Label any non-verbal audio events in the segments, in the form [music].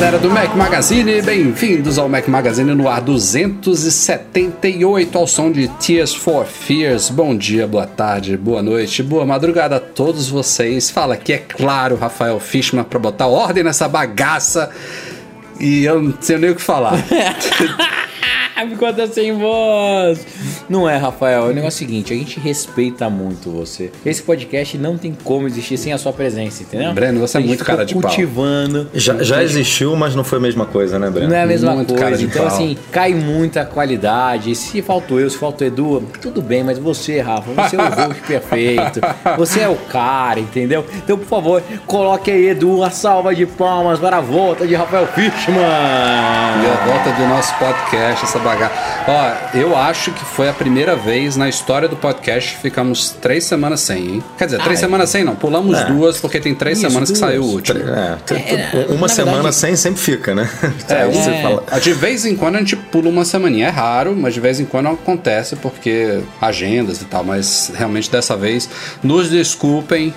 Galera do Mac Magazine, bem-vindos ao Mac Magazine no ar 278 ao som de Tears for Fears. Bom dia, boa tarde, boa noite, boa madrugada a todos vocês. Fala aqui, é claro, Rafael Fishman para botar ordem nessa bagaça e eu não sei nem o que falar. [laughs] Ficou até sem voz. Não é, Rafael. O negócio é o seguinte: a gente respeita muito você. Esse podcast não tem como existir sem a sua presença, entendeu? Breno, você é muito cara de ficou pau. cultivando. Já, já existiu, mas não foi a mesma coisa, né, Breno? Não é a mesma Muito cara coisa. de Então, pau. assim, cai muita qualidade. Se faltou eu, se faltou Edu, tudo bem, mas você, Rafa, você é o [laughs] host perfeito. Você é o cara, entendeu? Então, por favor, coloque aí, Edu, uma salva de palmas para a volta de Rafael Fishman. E a volta do nosso podcast, essa bagaça. Ó, eu acho que foi a primeira vez na história do podcast que ficamos três semanas sem, hein? Quer dizer, três Ah, semanas sem não. Pulamos É. duas porque tem três Isso, semanas que duas. saiu o último. É, É, uma na semana verdade- sem sempre fica, né? É, é. fala. De vez em quando a gente pula uma semaninha. É raro, mas de vez em quando acontece porque agendas e tal. Mas realmente dessa vez, nos desculpem.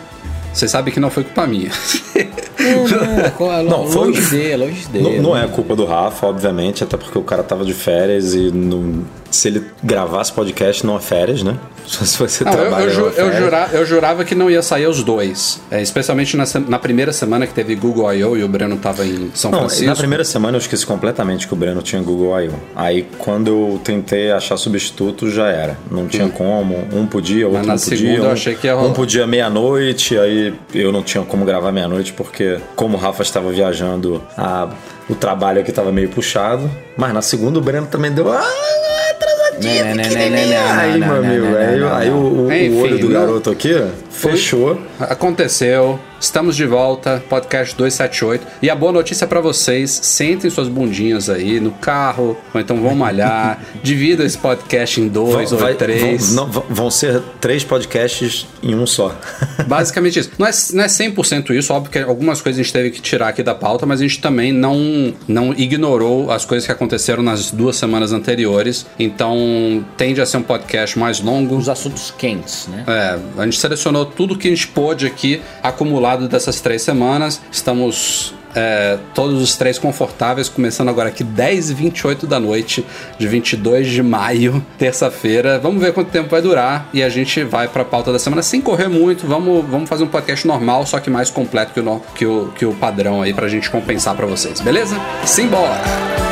Vocês sabem que não foi culpa minha. Não, não, [laughs] Não, foi- longe dele, longe dele. Não, não é culpa do Rafa, obviamente, até porque o cara tava de férias e não- se ele gravasse podcast não é férias, né? [laughs] Se você Não, eu, trabalha eu, ju- não é eu jura- eu jurava que não ia sair os dois. É, especialmente na, na primeira semana que teve Google I.O. e o Breno tava em São Não, Francisco. na primeira semana eu esqueci completamente que o Breno tinha Google I.O. Aí quando eu tentei achar substituto já era. Não tinha como. Um podia, outro Hum. na não podia. segunda eu um, achei que ia rolar. um podia meia-noite, aí eu não tinha como gravar meia-noite porque como o Rafa estava viajando, a- o trabalho aqui estava meio puxado. Mas na segunda o Breno também deu... Ah, não, pequenininha." Aí, não, aí, aí o, o- o olho do garoto aqui fechou. Aconteceu, estamos de volta, podcast 278. E a boa notícia pra vocês: sentem suas bundinhas aí no carro, ou então vão malhar, [laughs] divida esse podcast em dois Vão- ou vai- três. Vão, não, vão ser três podcasts em um só. [laughs] Basicamente isso. Não é, não é 100% isso, óbvio que algumas coisas a gente teve que tirar aqui da pauta, mas a gente também não, não ignorou as coisas que aconteceram nas duas semanas anteriores. Então tende a ser um podcast mais longo. Os assuntos quentes, né? É, a gente selecionou tudo que a gente pôde aqui, acumulado dessas três semanas. Estamos é, todos os três confortáveis, começando agora aqui 10 e 28 da noite, de 22 de maio, [laughs] terça-feira. Vamos ver quanto tempo vai durar e a gente vai pra pauta da semana sem correr muito. Vamos, vamos fazer um podcast normal, só que mais completo que o, que o, que o padrão aí pra gente compensar pra vocês, beleza? Simbora!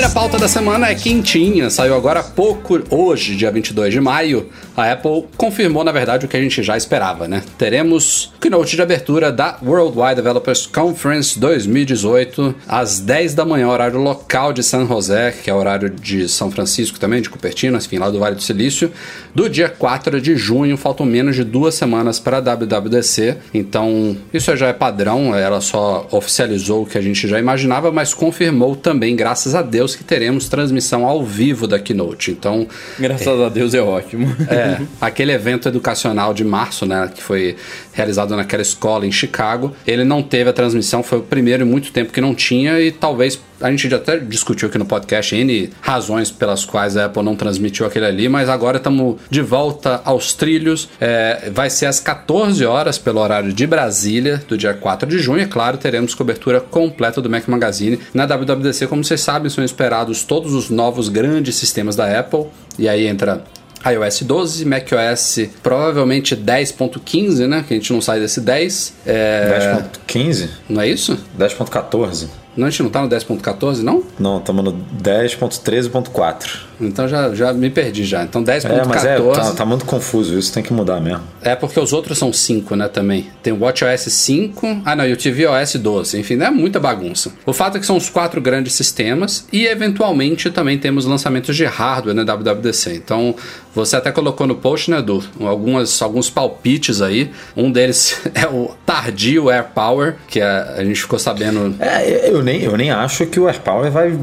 Primeira pauta da semana é quentinha, saiu agora há pouco, hoje, dia 22 de maio. A Apple confirmou, na verdade, o que a gente já esperava, né? Teremos keynote de abertura da Worldwide Developers Conference 2018, às 10 da manhã, horário local de San José, que é horário de São Francisco também, de Cupertino, enfim, lá do Vale do Silício, do dia 4 de junho. Faltam menos de duas semanas para a WWDC, então isso já é padrão, ela só oficializou o que a gente já imaginava, mas confirmou também, graças a Deus, que teremos transmissão ao vivo da Keynote. Então, Graças a Deus é ótimo. é, [laughs] aquele evento educacional de março, né, que foi realizado naquela escola em Chicago, ele não teve a transmissão, foi o primeiro em muito tempo que não tinha e talvez a gente já até discutiu aqui no podcast N razões pelas quais a Apple não transmitiu aquele ali, mas agora estamos de volta aos trilhos. É, vai ser às 14 horas pelo horário de Brasília, do dia 4 de junho. É claro, teremos cobertura completa do Mac Magazine. Na WWDC, como vocês sabem, são esperados todos os novos grandes sistemas da Apple. E aí entra iOS 12, macOS provavelmente 10.15, né? Que a gente não sai desse 10. É... 10.15? Não é isso? 10.14? Não, a gente não tá no 10.14, não? Não, estamos no 10.13.4. Então já, já me perdi já. Então 10.14. É, mas é, tá, tá muito confuso, isso tem que mudar mesmo. É porque os outros são 5, né, também. Tem o WatchOS 5, ah não, e o tvOS 12. Enfim, é muita bagunça. O fato é que são os quatro grandes sistemas e eventualmente também temos lançamentos de hardware na né, WWDC. Então, você até colocou no post, né, Edu, algumas, alguns palpites aí. Um deles [laughs] é o tardio AirPower, que a, a gente ficou sabendo... É, eu nem, eu nem acho que o AirPower vai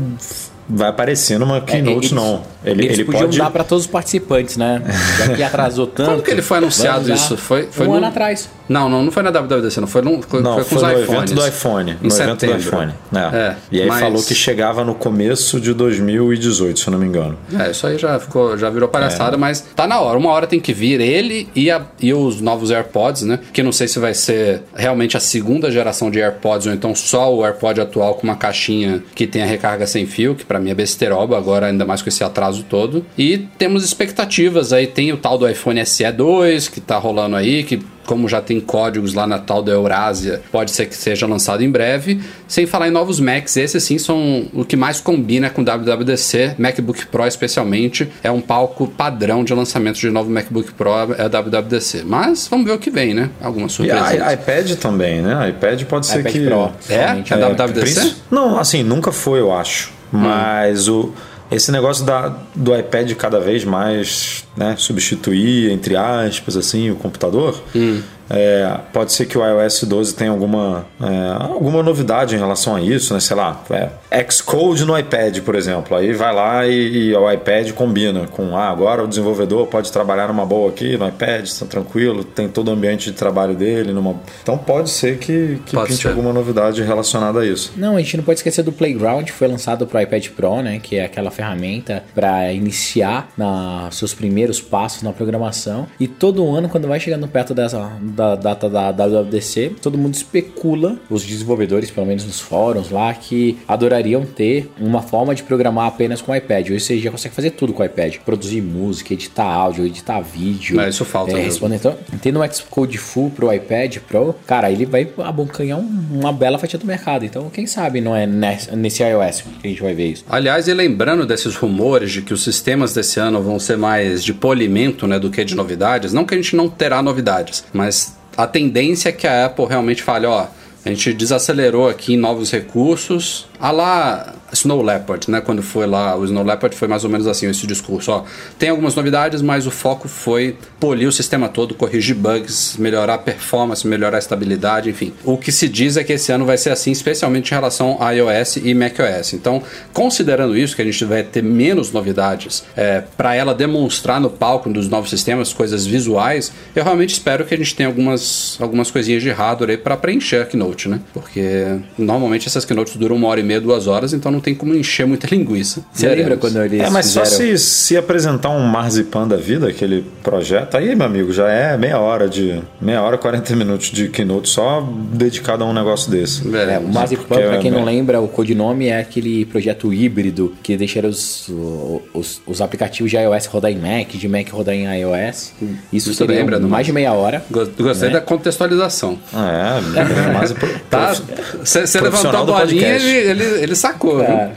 vai aparecer numa keynote, é, eles, não. Ele, eles ele podiam pode... dar para todos os participantes, né? Já que atrasou [laughs] tanto. Quando que ele foi anunciado isso? Foi, foi um no... ano atrás. Não, não, não foi na WWDC, não. Foi, no, foi, não, foi com foi os no iPhones. evento do iPhone. Em no setembro. evento do iPhone. É. É, e aí mas... falou que chegava no começo de 2018, se eu não me engano. É, isso aí já, ficou, já virou palhaçada, é. mas tá na hora. Uma hora tem que vir ele e, a, e os novos AirPods, né? Que não sei se vai ser realmente a segunda geração de AirPods ou então só o AirPod atual com uma caixinha que tem a recarga sem fio, que para mim é besteroba, agora ainda mais com esse atraso todo. E temos expectativas aí, tem o tal do iPhone SE 2 que tá rolando aí, que como já tem códigos lá na tal da Eurásia, pode ser que seja lançado em breve. Sem falar em novos Macs, esses sim são o que mais combina com WWDC, MacBook Pro especialmente, é um palco padrão de lançamento de novo MacBook Pro é a WWDC. Mas vamos ver o que vem, né? Algumas surpresas. E a, iPad também, né? iPad pode ser iPad que Pro, é, é a WWDC? Não, assim, nunca foi, eu acho. Mas hum. o esse negócio da, do iPad cada vez mais né, substituir, entre aspas, assim, o computador, hum. É, pode ser que o iOS 12 tenha alguma, é, alguma novidade em relação a isso, né? Sei lá, é, Xcode no iPad, por exemplo. Aí vai lá e, e, o iPad combina com, ah, agora o desenvolvedor pode trabalhar numa boa aqui no iPad, está tranquilo, tem todo o ambiente de trabalho dele. Numa... Então pode ser que, que pode pinte ser. alguma novidade relacionada a isso. Não, a gente não pode esquecer do Playground, que foi lançado para o iPad Pro, né? Que é aquela ferramenta para iniciar na, seus primeiros passos na programação. E todo ano, quando vai chegando perto dessa da data da WWDC, todo mundo especula, os desenvolvedores, pelo menos nos fóruns lá, que adorariam ter uma forma de programar apenas com o iPad. Hoje você já consegue fazer tudo com o iPad. Produzir música, editar áudio, editar vídeo. Isso falta é, responder. Então, tendo um Xcode Full pro iPad Pro, cara, ele vai abocanhar uma bela fatia do mercado. Então, quem sabe não é nesse, nesse iOS que a gente vai ver isso. Aliás, e lembrando desses rumores de que os sistemas desse ano vão ser mais de polimento né, do que de novidades, não que a gente não terá novidades, mas a tendência é que a Apple realmente fale, ó, a gente desacelerou aqui em novos recursos, a lá Snow Leopard, né? Quando foi lá, o Snow Leopard foi mais ou menos assim esse discurso. Ó, tem algumas novidades, mas o foco foi polir o sistema todo, corrigir bugs, melhorar a performance, melhorar a estabilidade, enfim. O que se diz é que esse ano vai ser assim, especialmente em relação a iOS e macOS. Então, considerando isso, que a gente vai ter menos novidades é, para ela demonstrar no palco dos novos sistemas, coisas visuais, eu realmente espero que a gente tenha algumas, algumas coisinhas de hardware aí para preencher a keynote, né? Porque normalmente essas keynotes duram uma hora e meia, duas horas, então não tem como encher muita [laughs] linguiça. Você lembra quando eles É, mas fizeram... só se, se apresentar um Marzipan da vida, aquele projeto, aí, meu amigo, já é meia hora de... meia hora, 40 minutos de keynote só dedicado a um negócio desse. É, o Marzipan, pra é quem não lembra, o codinome é aquele projeto híbrido que deixa os, os, os aplicativos de iOS rodar em Mac, de Mac rodar em iOS. Isso Você lembra, mais de meia hora. Gostei né? da contextualização. Ah, é, mas... [laughs] tá, você levantou a bolinha, ele, ele, ele sacou. É.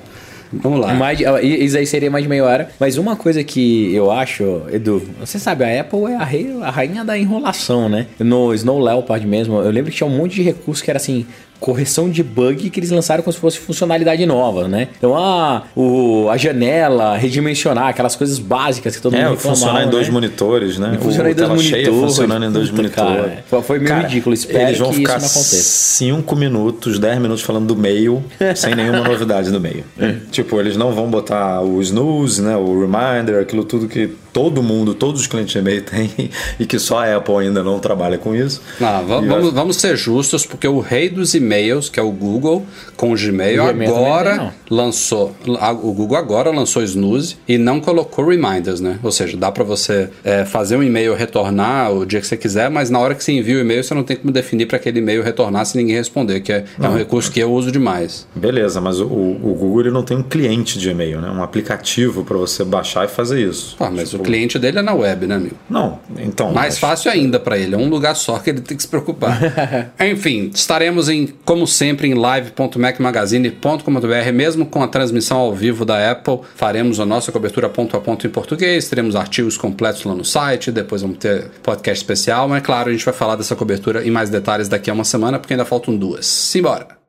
Vamos lá. Mais, isso aí seria mais de meia hora. Mas uma coisa que eu acho, Edu, você sabe, a Apple é a, rei, a rainha da enrolação, né? No Snow Leopard mesmo, eu lembro que tinha um monte de recurso que era assim, correção de bug que eles lançaram como se fosse funcionalidade nova, né? Então, ah, o, a janela, redimensionar, aquelas coisas básicas que todo é, mundo funcionar né? em dois monitores, né? Funcionar em dois monitores. funcionando em dois monitores. foi meio cara, ridículo. Espero eles vão ficar. 5 minutos, 10 minutos falando do meio, sem nenhuma novidade no meio. [laughs] É. Tipo, eles não vão botar o snooze, né? O reminder, aquilo tudo que todo mundo, todos os clientes de e-mail [laughs] têm e que só a Apple ainda não trabalha com isso. Não, vamos, vamos ser justos, porque o rei dos e-mails, que é o Google, com o Gmail, o agora lançou. O Google agora lançou Snooze e não colocou reminders, né? Ou seja, dá para você é, fazer um e-mail retornar o dia que você quiser, mas na hora que você envia o e-mail, você não tem como definir para aquele e-mail retornar se ninguém responder, que é, é um recurso que eu uso demais. Beleza, mas o, o Google ele não tem um cliente de e-mail, né? Um aplicativo para você baixar e fazer isso. Ah, mas o o cliente dele é na web, né, amigo? Não, então. Mais fácil ainda pra ele, é um lugar só que ele tem que se preocupar. [laughs] Enfim, estaremos em, como sempre, em live.macmagazine.com.br, mesmo com a transmissão ao vivo da Apple, faremos a nossa cobertura ponto a ponto em português, teremos artigos completos lá no site, depois vamos ter podcast especial, mas claro, a gente vai falar dessa cobertura em mais detalhes daqui a uma semana, porque ainda faltam duas. Simbora!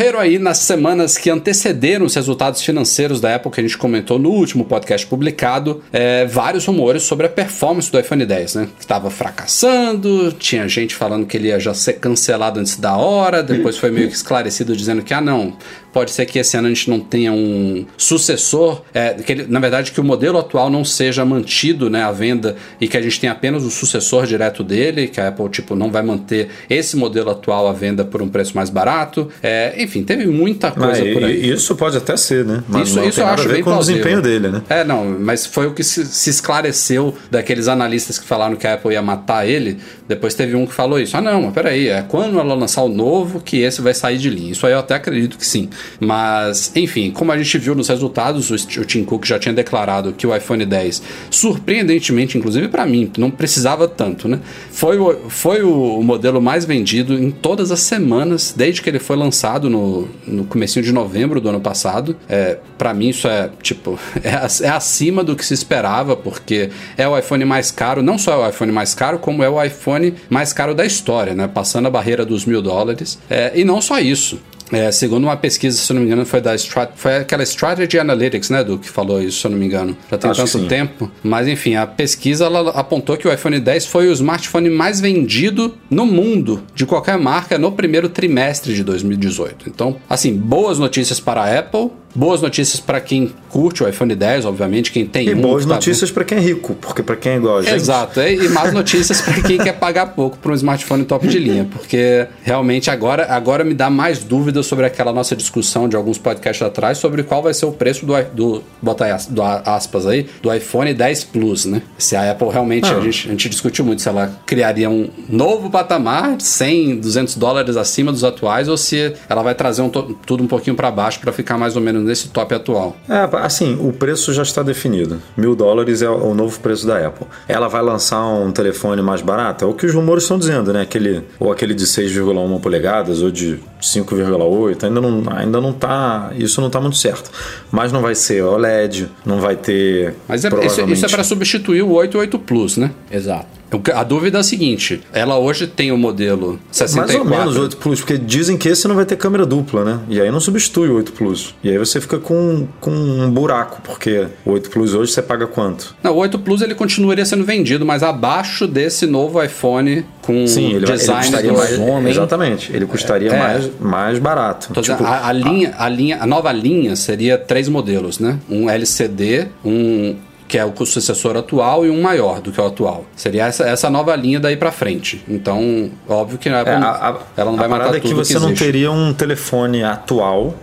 Correram aí nas semanas que antecederam os resultados financeiros da Apple que a gente comentou no último podcast publicado, é, vários rumores sobre a performance do iPhone 10, né? Que estava fracassando, tinha gente falando que ele ia já ser cancelado antes da hora, depois foi meio que esclarecido dizendo que, ah, não, pode ser que esse ano a gente não tenha um sucessor, é, que ele- na verdade que o modelo atual não seja mantido, né, à venda e que a gente tenha apenas o sucessor direto dele, que a Apple tipo não vai manter esse modelo atual à venda por um preço mais barato. É, enfim, teve muita Mas coisa por aí. isso pode até ser, né? Mas Isso, não isso tem eu nada acho a ver bem com o desempenho dele, né? É, não, mas foi o que se, se esclareceu daqueles analistas que falaram que a Apple ia matar ele. Depois teve um que falou isso. Ah, não, mas peraí, é quando ela lançar o novo que esse vai sair de linha. Isso aí eu até acredito que sim. Mas, enfim, como a gente viu nos resultados, o, Tim Cook já tinha declarado que o iPhone 10, surpreendentemente, inclusive para mim, não precisava tanto, né? Foi, o, foi o modelo mais vendido em todas as semanas, desde que ele foi lançado no, no comecinho de novembro do ano passado. É, para mim isso é, tipo, [laughs] é, é acima do que se esperava, porque é o iPhone mais caro, não só é o iPhone mais caro, como é o iPhone mais caro da história, né? Passando a barreira dos mil dólares. É, e não só isso. É, segundo uma pesquisa, se eu não me engano, foi da Strat foi aquela Strategy Analytics, né, do que falou isso, se eu não me engano. Já tem Acho tanto tempo. Mas enfim, a pesquisa ela apontou que o iPhone 10 foi o smartphone mais vendido no mundo de qualquer marca no primeiro trimestre de 2018. Então, assim, boas notícias para a Apple, boas notícias para quem curte o iPhone 10, obviamente, quem tem E um boas que tá- notícias pra quem é rico, porque pra quem é igual a gente. Exato, e e más notícias para quem quer pagar pouco para um smartphone top de linha, porque realmente agora, agora me dá mais dúvidas sobre aquela nossa discussão de alguns podcasts atrás sobre qual vai ser o preço do, do bota aí do a- aspas aí, do iPhone 10 Plus, né? Se a Apple realmente, a Ah. gente, a gente discutiu muito se ela criaria um novo patamar de 100, 200 dólares acima dos atuais ou se ela vai trazer um tudo um pouquinho para baixo para ficar mais ou menos nesse top atual. É, assim, o preço já está definido. Mil dólares é o novo preço da Apple. Ela vai lançar um telefone mais barato? É o que os rumores estão dizendo, né? Aquele, ou aquele de 6,1 polegadas, ou de 5,8. Ainda não, ainda não tá. Isso não tá muito certo. Mas não vai ser OLED, não vai ter. Mas é, isso, provavelmente... isso é para substituir o 88 Plus, né? Exato. A dúvida é a seguinte: ela hoje tem o modelo 64. Mais ou menos o 8 Plus, porque dizem que esse não vai ter câmera dupla, né? E aí não substitui o 8 Plus. E aí você fica com, com um buraco, porque o 8 Plus hoje você paga quanto? Não, o 8 Plus ele continuaria sendo vendido, mas abaixo desse novo iPhone com Sim, ele, vai- ele design custaria mais. homem. Exatamente, ele custaria É. mais, mais barato. Tô Tipo, dizendo, a, a linha, a linha, a nova linha seria três modelos, né? Um LCD, um que é o sucessor atual e um maior do que o atual. Seria essa, essa nova linha daí pra frente. Então, óbvio que a Apple É, não- a, a, ela não vai matar parada é tudo que você não existe. teria um telefone atual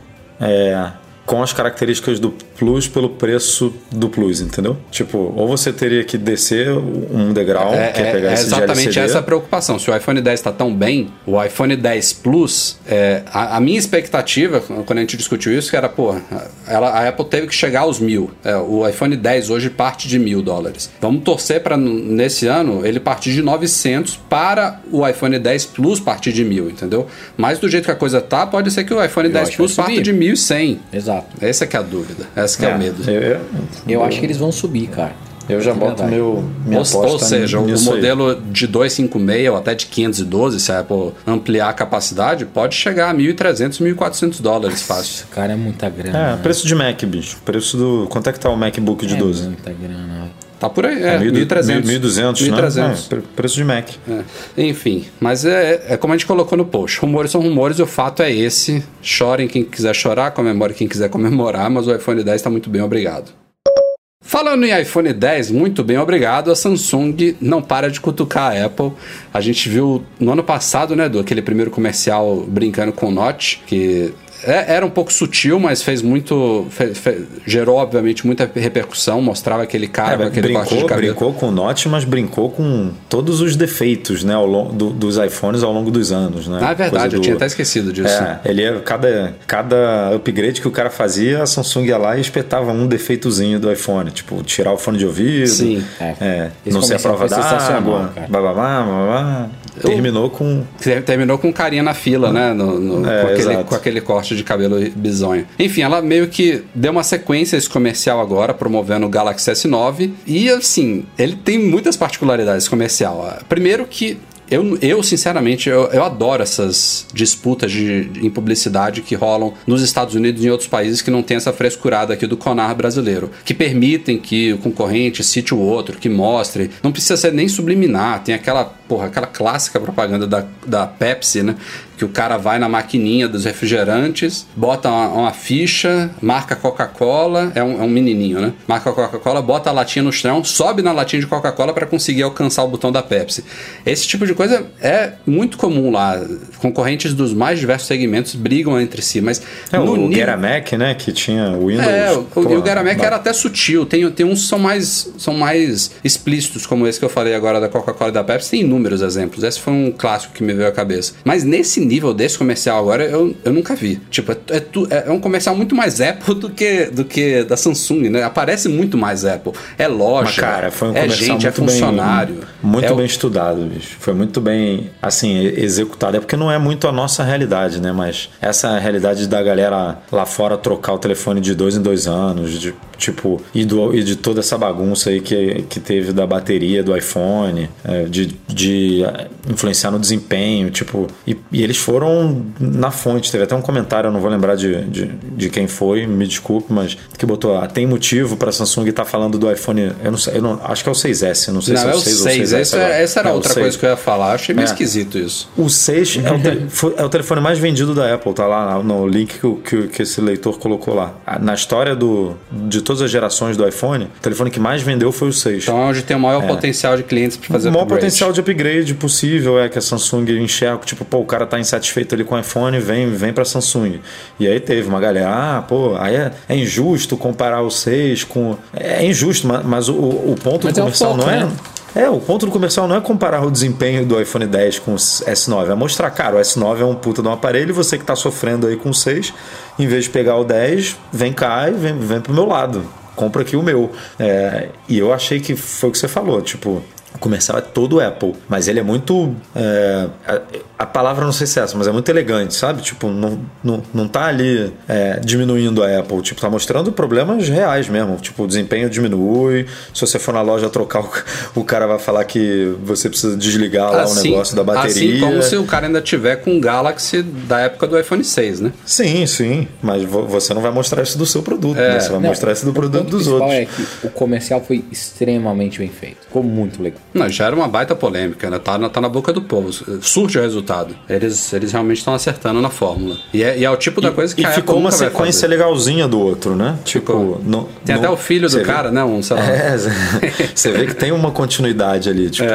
é, com as características do Plus pelo preço do Plus, entendeu? Tipo, ou você teria que descer um degrau, É, que é é- pegar é esse exatamente LCD. essa a preocupação. Se o iPhone 10 está tão bem, o iPhone 10 Plus, é, a, a minha expectativa, quando a gente discutiu isso, que era, pô, ela, a Apple teve que chegar aos mil. É, o iPhone 10 hoje parte de mil dólares. Vamos torcer para nesse ano ele partir de 900 para o iPhone 10 Plus partir de mil, entendeu? Mas do jeito que a coisa tá, pode ser que o iPhone 10 acho que Plus parta subir. de 1100. Exato. Essa que é a dúvida. Essa que é, o medo. Eu, eu, Eu acho que eles vão subir, cara. eu já boto verdade. meu, minha Ou, aposta ou seja, o nisso aí. modelo de 256 ou até de 512, se a Apple ampliar a capacidade, pode chegar a 1.300, 1.400 dólares fácil. Esse cara é muita grana. É, né? preço de Mac, bicho. Preço do. Quanto é que tá o MacBook de é 12? muita grana. Tá por aí, é, Mil- 1.300. 1.200, né? 1.300. É, pre- preço de Mac. É. Enfim, mas é, é como a gente colocou no post. Rumores são rumores o fato é esse. Chorem quem quiser chorar, comemore quem quiser comemorar, mas o iPhone 10 está muito bem, obrigado. Falando em iPhone 10, muito bem, obrigado. A Samsung não para de cutucar a Apple. A gente viu no ano passado, né, do aquele primeiro comercial brincando com o Note, que é- era um pouco sutil, mas fez muito. fe- fe- gerou, obviamente, muita repercussão. Mostrava aquele cara com aquele corte de brincou, cabelo. brincou com o Note, mas brincou com todos os defeitos, né, ao longo do- dos iPhones ao longo dos anos, né? Ah, é verdade, eu tinha até esquecido disso. É, ele ia, cada, cada upgrade que o cara fazia, a Samsung ia lá e espetava um defeitozinho do iPhone, tipo, tirar o fone de ouvido, Sim. É. Esse não ser a prova d'água, bababá, bababá. Terminou com Ter- Terminou com carinha na fila, né? No- no- É, com, aquele, com aquele corte de cabelo bizonho. Enfim, ela meio que deu uma sequência a esse comercial agora, promovendo o Galaxy S9. E assim, ele tem muitas particularidades esse comercial. Primeiro que. Eu, eu sinceramente, eu, eu adoro essas disputas de, de- em publicidade que rolam nos Estados Unidos e em outros países que não tem essa frescurada aqui do Conar brasileiro. Que permitem que o concorrente cite o outro, que mostre. Não precisa ser nem subliminar. Tem aquela, porra, aquela clássica propaganda da, da Pepsi, né? Que o cara vai na maquininha dos refrigerantes, bota uma, uma ficha, marca Coca-Cola, é um, é um menininho, né? Marca Coca-Cola, bota a latinha no chão, sobe na latinha de Coca-Cola para conseguir alcançar o botão da Pepsi. Esse tipo de coisa é muito comum lá. Concorrentes dos mais diversos segmentos brigam entre si, mas é, o nível- né, que tinha o Windows. é, o, pô, o Garamec ba- era até sutil. Tem, tem uns que são mais, são mais explícitos, como esse que eu falei agora da Coca-Cola e da Pepsi. Tem inúmeros exemplos. Esse foi um clássico que me veio à cabeça. Mas nesse nível desse comercial agora, eu, eu nunca vi. Tipo, é, é tu- é um comercial muito mais Apple do que, do que da Samsung, né? Aparece muito mais Apple. É loja, Mas, cara, foi um é comercial gente, é muito bem- funcionário. muito é o- bem estudado, bicho. Foi muito bem, assim, executado. É porque não é muito a nossa realidade, né? Mas essa é realidade da galera lá fora trocar o telefone de dois em dois anos, de, tipo, e, do, e de toda essa bagunça aí que, que teve da bateria do iPhone, é, de, de é, influenciar no desempenho, tipo, e, e eles foram na fonte. Teve até um comentário, eu não vou lembrar de, de, de quem foi, me desculpe, mas que botou, ah, tem motivo pra Samsung estar falando do iPhone, eu não sei, eu não, acho que é o 6S, não sei Não, se é é o o 6 ou 6. 6S Essa, essa era É outra 6. coisa que eu ia falar. Achei meio É. esquisito isso. O 6 é o, te- [laughs] é o telefone mais vendido da Apple, tá lá no link que, que, que esse leitor colocou lá. Na história do, de todas as gerações do iPhone, o telefone que mais vendeu foi o 6. Então é onde tem o maior potencial de clientes para fazer o maior upgrade. potencial de upgrade possível é que a Samsung enxerga, tipo, pô, o cara tá insatisfeito ali com o iPhone, vem, vem pra Samsung. E aí teve uma galera, ah, pô, aí é, é injusto comparar o 6 com. É injusto, mas, mas o, o ponto Mas do é comercial foco, não é. né? É, o ponto do comercial não é comparar o desempenho do iPhone 10 com o S9, é mostrar, cara, o S9 é um puta de um aparelho e você que tá sofrendo aí com o 6, em vez de pegar o 10, vem cá e vem, vem pro meu lado. Compra aqui o meu. É, e eu achei que foi o que você falou, tipo, o comercial é todo Apple, mas ele é muito. é, a, palavra não sei se é essa, mas é muito elegante, sabe? Tipo, não, não, não tá ali é, diminuindo a Apple, tipo, tá mostrando problemas reais mesmo. Tipo, o desempenho diminui. Se você for na loja trocar, [laughs] o, o cara vai falar que você precisa desligar lá o negócio da bateria. Assim como se o cara ainda tiver com o Galaxy da época do iPhone 6, né? Sim, sim, mas vo- você não vai mostrar isso do seu produto, É. né? Você vai Não, mostrar isso do produto dos principal outros. é que o comercial foi extremamente bem feito. Ficou muito legal. Não, já era uma baita polêmica, né? Tá na, tá na boca do povo. Surge o resultado. Eles, eles realmente estão acertando na fórmula. E é, e é o tipo da coisa que E a ficou Apple uma sequência legalzinha do outro, né? Tipo, Ficou. não- Tem não- até o filho do vê- cara, né? Um, sei lá. [laughs] É, você vê que tem uma continuidade ali, tipo,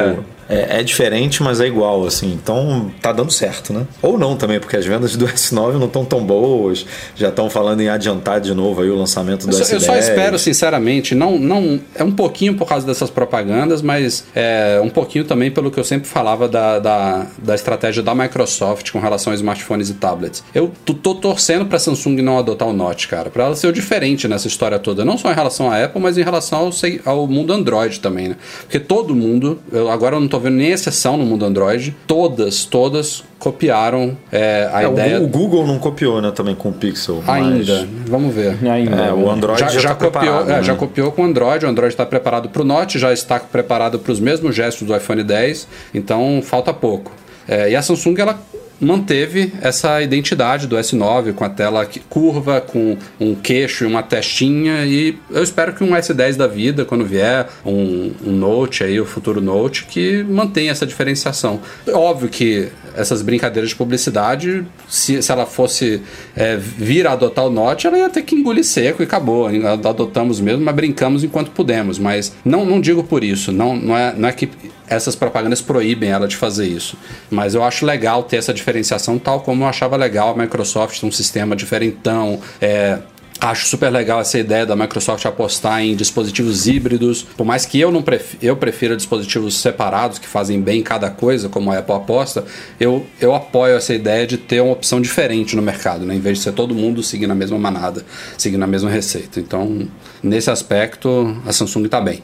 É. é. diferente, mas é igual, assim. Então tá dando certo, né? Ou não também, porque as vendas do [laughs] S9 não estão tão boas, já estão falando em adiantar de novo aí o lançamento do Eu só, S10. eu só espero, sinceramente, não, não. É um pouquinho por causa dessas propagandas, mas é um pouquinho também pelo que eu sempre falava da, da, da estratégia da Microsoft com relação a smartphones e tablets. Eu tô, torcendo pra Samsung não adotar o Note, cara, pra ela ser o diferente nessa história toda. Não só em relação à Apple, mas em relação ao, ao mundo Android também, né? Porque todo mundo, eu, agora eu não tô vendo nem exceção no mundo Android, todas, todas copiaram é, a É, o ideia. O Google não copiou, né, também com o Pixel. mas- Ainda, vamos ver. Ainda, É, o Android já, já, já tá copiou, é, né? já copiou com o Android, o Android está preparado para o Note, já está preparado para os mesmos gestos do iPhone 10, então falta pouco. É, e a Samsung ela manteve essa identidade do S9 com a tela curva, com um queixo e uma testinha e eu espero que um S10 da vida, quando vier um, um Note aí, o futuro Note, que mantenha essa diferenciação. Óbvio que essas brincadeiras de publicidade, se, se ela fosse é, vir a adotar o Note, ela ia ter que engolir seco e acabou. Adotamos mesmo, mas brincamos enquanto pudemos. Mas não, não digo por isso, não, não, é, não é que essas propagandas proíbem ela de fazer isso. Mas eu acho legal ter essa diferenciação tal como eu achava legal a Microsoft ter um sistema diferentão, é, Acho super legal essa ideia da Microsoft apostar em dispositivos híbridos. Por mais que eu não pref eu prefira dispositivos separados que fazem bem cada coisa, como a Apple aposta, eu, eu apoio essa ideia de ter uma opção diferente no mercado, né? em vez de ser todo mundo seguindo a mesma manada, seguindo a mesma receita. Então, nesse aspecto, a Samsung está bem.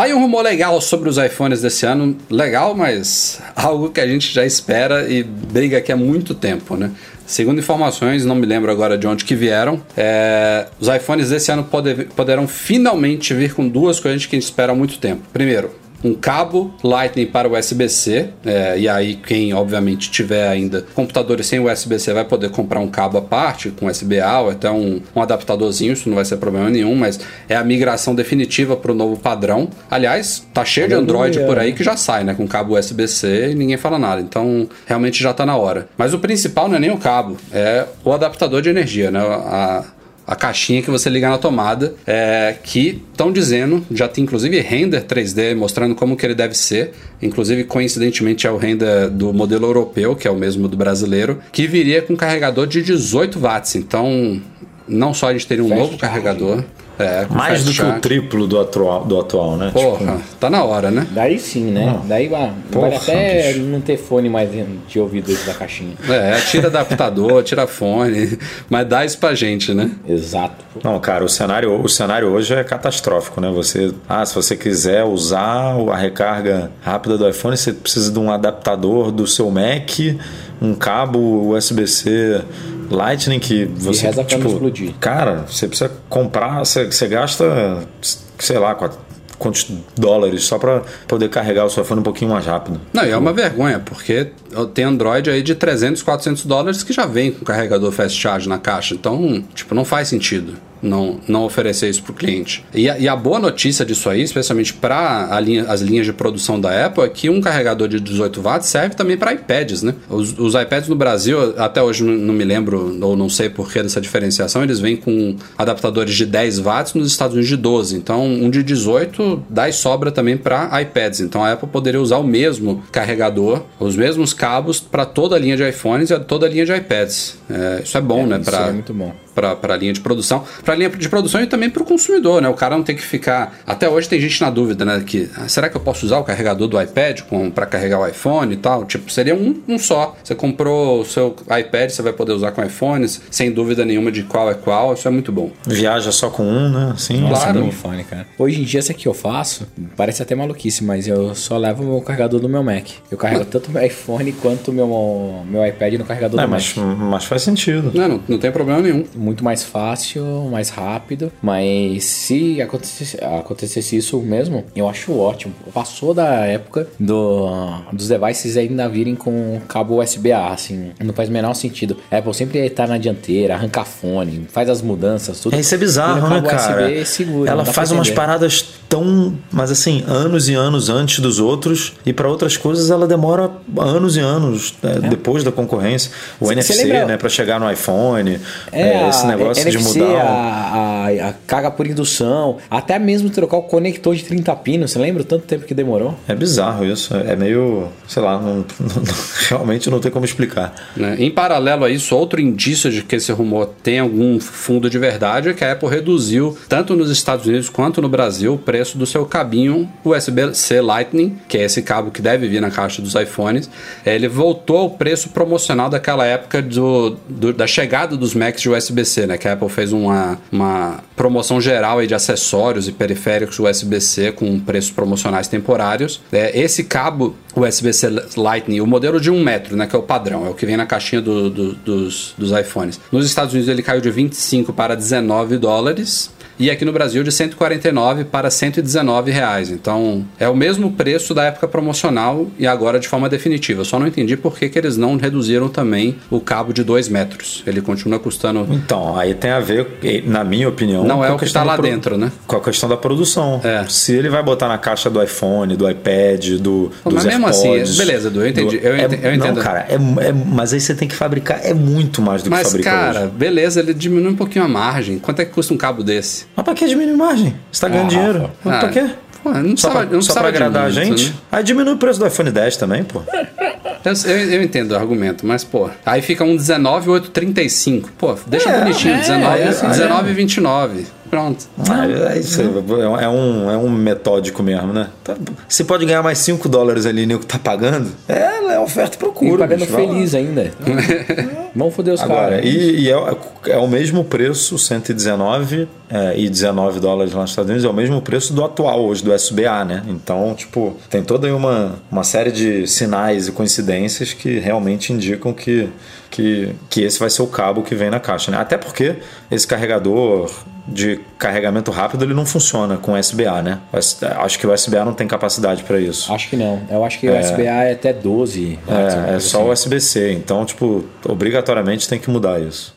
Tá aí um rumor legal sobre os iPhones desse ano. Legal, mas algo que a gente já espera e briga aqui há muito tempo, né? Segundo informações, não me lembro agora de onde que vieram, é, os iPhones desse ano poder, poderão finalmente vir com duas coisas que a gente espera há muito tempo. Primeiro, um cabo Lightning para USB-C, é, e aí quem obviamente tiver ainda computadores sem USB-C vai poder comprar um cabo à parte, com USB-A ou até um, um, adaptadorzinho, isso não vai ser problema nenhum, mas é a migração definitiva para o novo padrão. Aliás, tá cheio de Android por aí que já sai, né, com cabo USB-C e ninguém fala nada, então realmente já está na hora. Mas o principal não é nem o cabo, é o adaptador de energia, né, a, a caixinha que você liga na tomada, é, que estão dizendo, já tem inclusive render 3D mostrando como que ele deve ser, inclusive coincidentemente é o render do modelo europeu, que é o mesmo do brasileiro, que viria com carregador de 18 watts, então não só a gente teria um novo carregador, é, Mais do que o triplo do atual, do atual né? Porra, tipo... tá na hora, né? Daí sim, né? Ah. Daí ah, Porra, vale até bicho. não ter fone mais de ouvido dentro da caixinha. É, tira adaptador, [laughs] tira fone, mas dá isso pra gente, né? Exato. Não, cara, o cenário, o cenário hoje é catastrófico, né? Você, ah, se você quiser usar a recarga rápida do iPhone, você precisa de um adaptador do seu Mac, um cabo USB-C Lightning que você. E reza tipo, explodir. Cara, você precisa comprar, você, você gasta, sei lá, quantos dólares só para poder carregar o seu iPhone um pouquinho mais rápido. Não, e é uma vergonha, porque tem Android aí de 300, 400 dólares que já vem com carregador fast charge na caixa. Então, tipo, não faz sentido não, não oferecer isso para o cliente. E a, e a, boa notícia disso aí, especialmente para linha, as linhas de produção da Apple, é que um carregador de 18 watts serve também para iPads, né? Os, os, iPads no Brasil, até hoje não, não me lembro, ou não sei por que dessa diferenciação, eles vêm com adaptadores de 10 watts nos Estados Unidos de 12. Então, um de 18 dá e sobra também para iPads. Então, a Apple poderia usar o mesmo carregador, os mesmos cabos para toda a linha de iPhones e toda a linha de iPads. É, isso é bom, é, né? Pra, é muito bom para a linha de produção, para a linha de produção e também para o consumidor, né? O cara não tem que ficar. Até hoje tem gente na dúvida, né? Que ah, será que eu posso usar o carregador do iPad para carregar o iPhone e tal? Tipo, seria um, um só. Você comprou o seu iPad, você vai poder usar com iPhones, sem dúvida nenhuma de qual é qual. Isso é muito bom. Viaja só com um, né? Sim, claro. iPhone, cara. Hoje em dia, isso aqui eu faço, parece até maluquice, mas eu só levo o meu carregador do meu Mac. Eu carrego tanto o meu iPhone quanto o meu, meu iPad no carregador é, do mas, Mac. Mas faz sentido. Não, não, não tem problema nenhum. Muito mais fácil mais rápido. Mas se acontecesse, acontecesse isso mesmo, eu acho ótimo. Passou da época do, dos devices ainda virem com cabo USB-A, assim. Não faz o menor sentido. A Apple sempre está na dianteira, arranca fone, faz as mudanças, tudo. É, isso é bizarro, né, cara? USB segura, Ela faz umas paradas tão, mas assim, anos e anos antes dos outros. E para outras coisas ela demora anos e anos né, é. depois da concorrência. O Cê NFC, lembra... né, para chegar no iPhone. É, é esse negócio NFC, de mudar a, a, a, carga por indução, até mesmo trocar o conector de 30 pinos. Você lembra o tanto tempo que demorou? É bizarro isso. É meio, sei lá, [laughs] não, não, realmente não tem como explicar. Né? Em paralelo a isso, outro indício de que esse rumor tem algum fundo de verdade é que a Apple reduziu, tanto nos Estados Unidos quanto no Brasil, o preço do seu cabinho USB-C Lightning, que é esse cabo que deve vir na caixa dos iPhones. Ele voltou ao preço promocional daquela época do, do da chegada dos Macs de USB-C, né? Que a Apple fez uma, uma promoção geral aí de acessórios e periféricos USB-C com preços promocionais temporários. É, esse cabo USB-C Lightning, o modelo de 1 metro, né, que é o padrão, é o que vem na caixinha do, do, dos, dos iPhones. Nos Estados Unidos ele caiu de 25 para 19 dólares e aqui no Brasil de 149 para 119 reais. Então é o mesmo preço da época promocional e agora de forma definitiva. Eu só não entendi por que, que eles não reduziram também o cabo de 2 metros. Ele continua custando. Então, aí tem a ver, na minha opinião, não é o que está lá pro... dentro, né? Com a questão da produção. É. Se ele vai botar na caixa do iPhone, do iPad, do. Pô, dos mas mesmo assim, AirPods, assim, beleza, Edu, eu entendi. Do... Eu, é, eu entendo. Não, cara, é, é, mas aí você tem que fabricar, é muito mais do mas, que fabricar. Mas, cara, hoje. beleza, ele diminui um pouquinho a margem. Quanto é que custa um cabo desse? Mas pra que diminuir margem? Você tá ganhando ah, dinheiro. Mas ah, pra quê? Pô, não só pra, não só pra agradar a gente? Né? Aí diminui o preço do iPhone 10 também, pô. Eu, eu, eu entendo o argumento, mas, pô, aí fica um 19,835. Pô, deixa É, bonitinho, é, 19, é assim, 19,29. Pronto. Ah, é isso aí, é um, é um metódico mesmo, né? Tá- Você pode ganhar mais 5 dólares ali no que tá pagando. É, é oferta e E procura. pagando bicho, feliz ainda. [laughs] Vamos foder os Agora, caras. e, e é, é o mesmo preço, 119 é, e 19 dólares lá nos Estados Unidos, é o mesmo preço do atual hoje, do SBA, né? Então, tipo, tem toda aí uma, uma série de sinais e coincidências que realmente indicam que, que, que esse vai ser o cabo que vem na caixa, né? Até porque esse carregador de carregamento rápido ele não funciona com SBA, né? S- Acho que o SBA não tem capacidade para isso. Acho que não. Eu acho que o SBA é até 12. watts, uma É, é só assim. o USB-C, então, tipo, obrigatoriamente tem que mudar isso.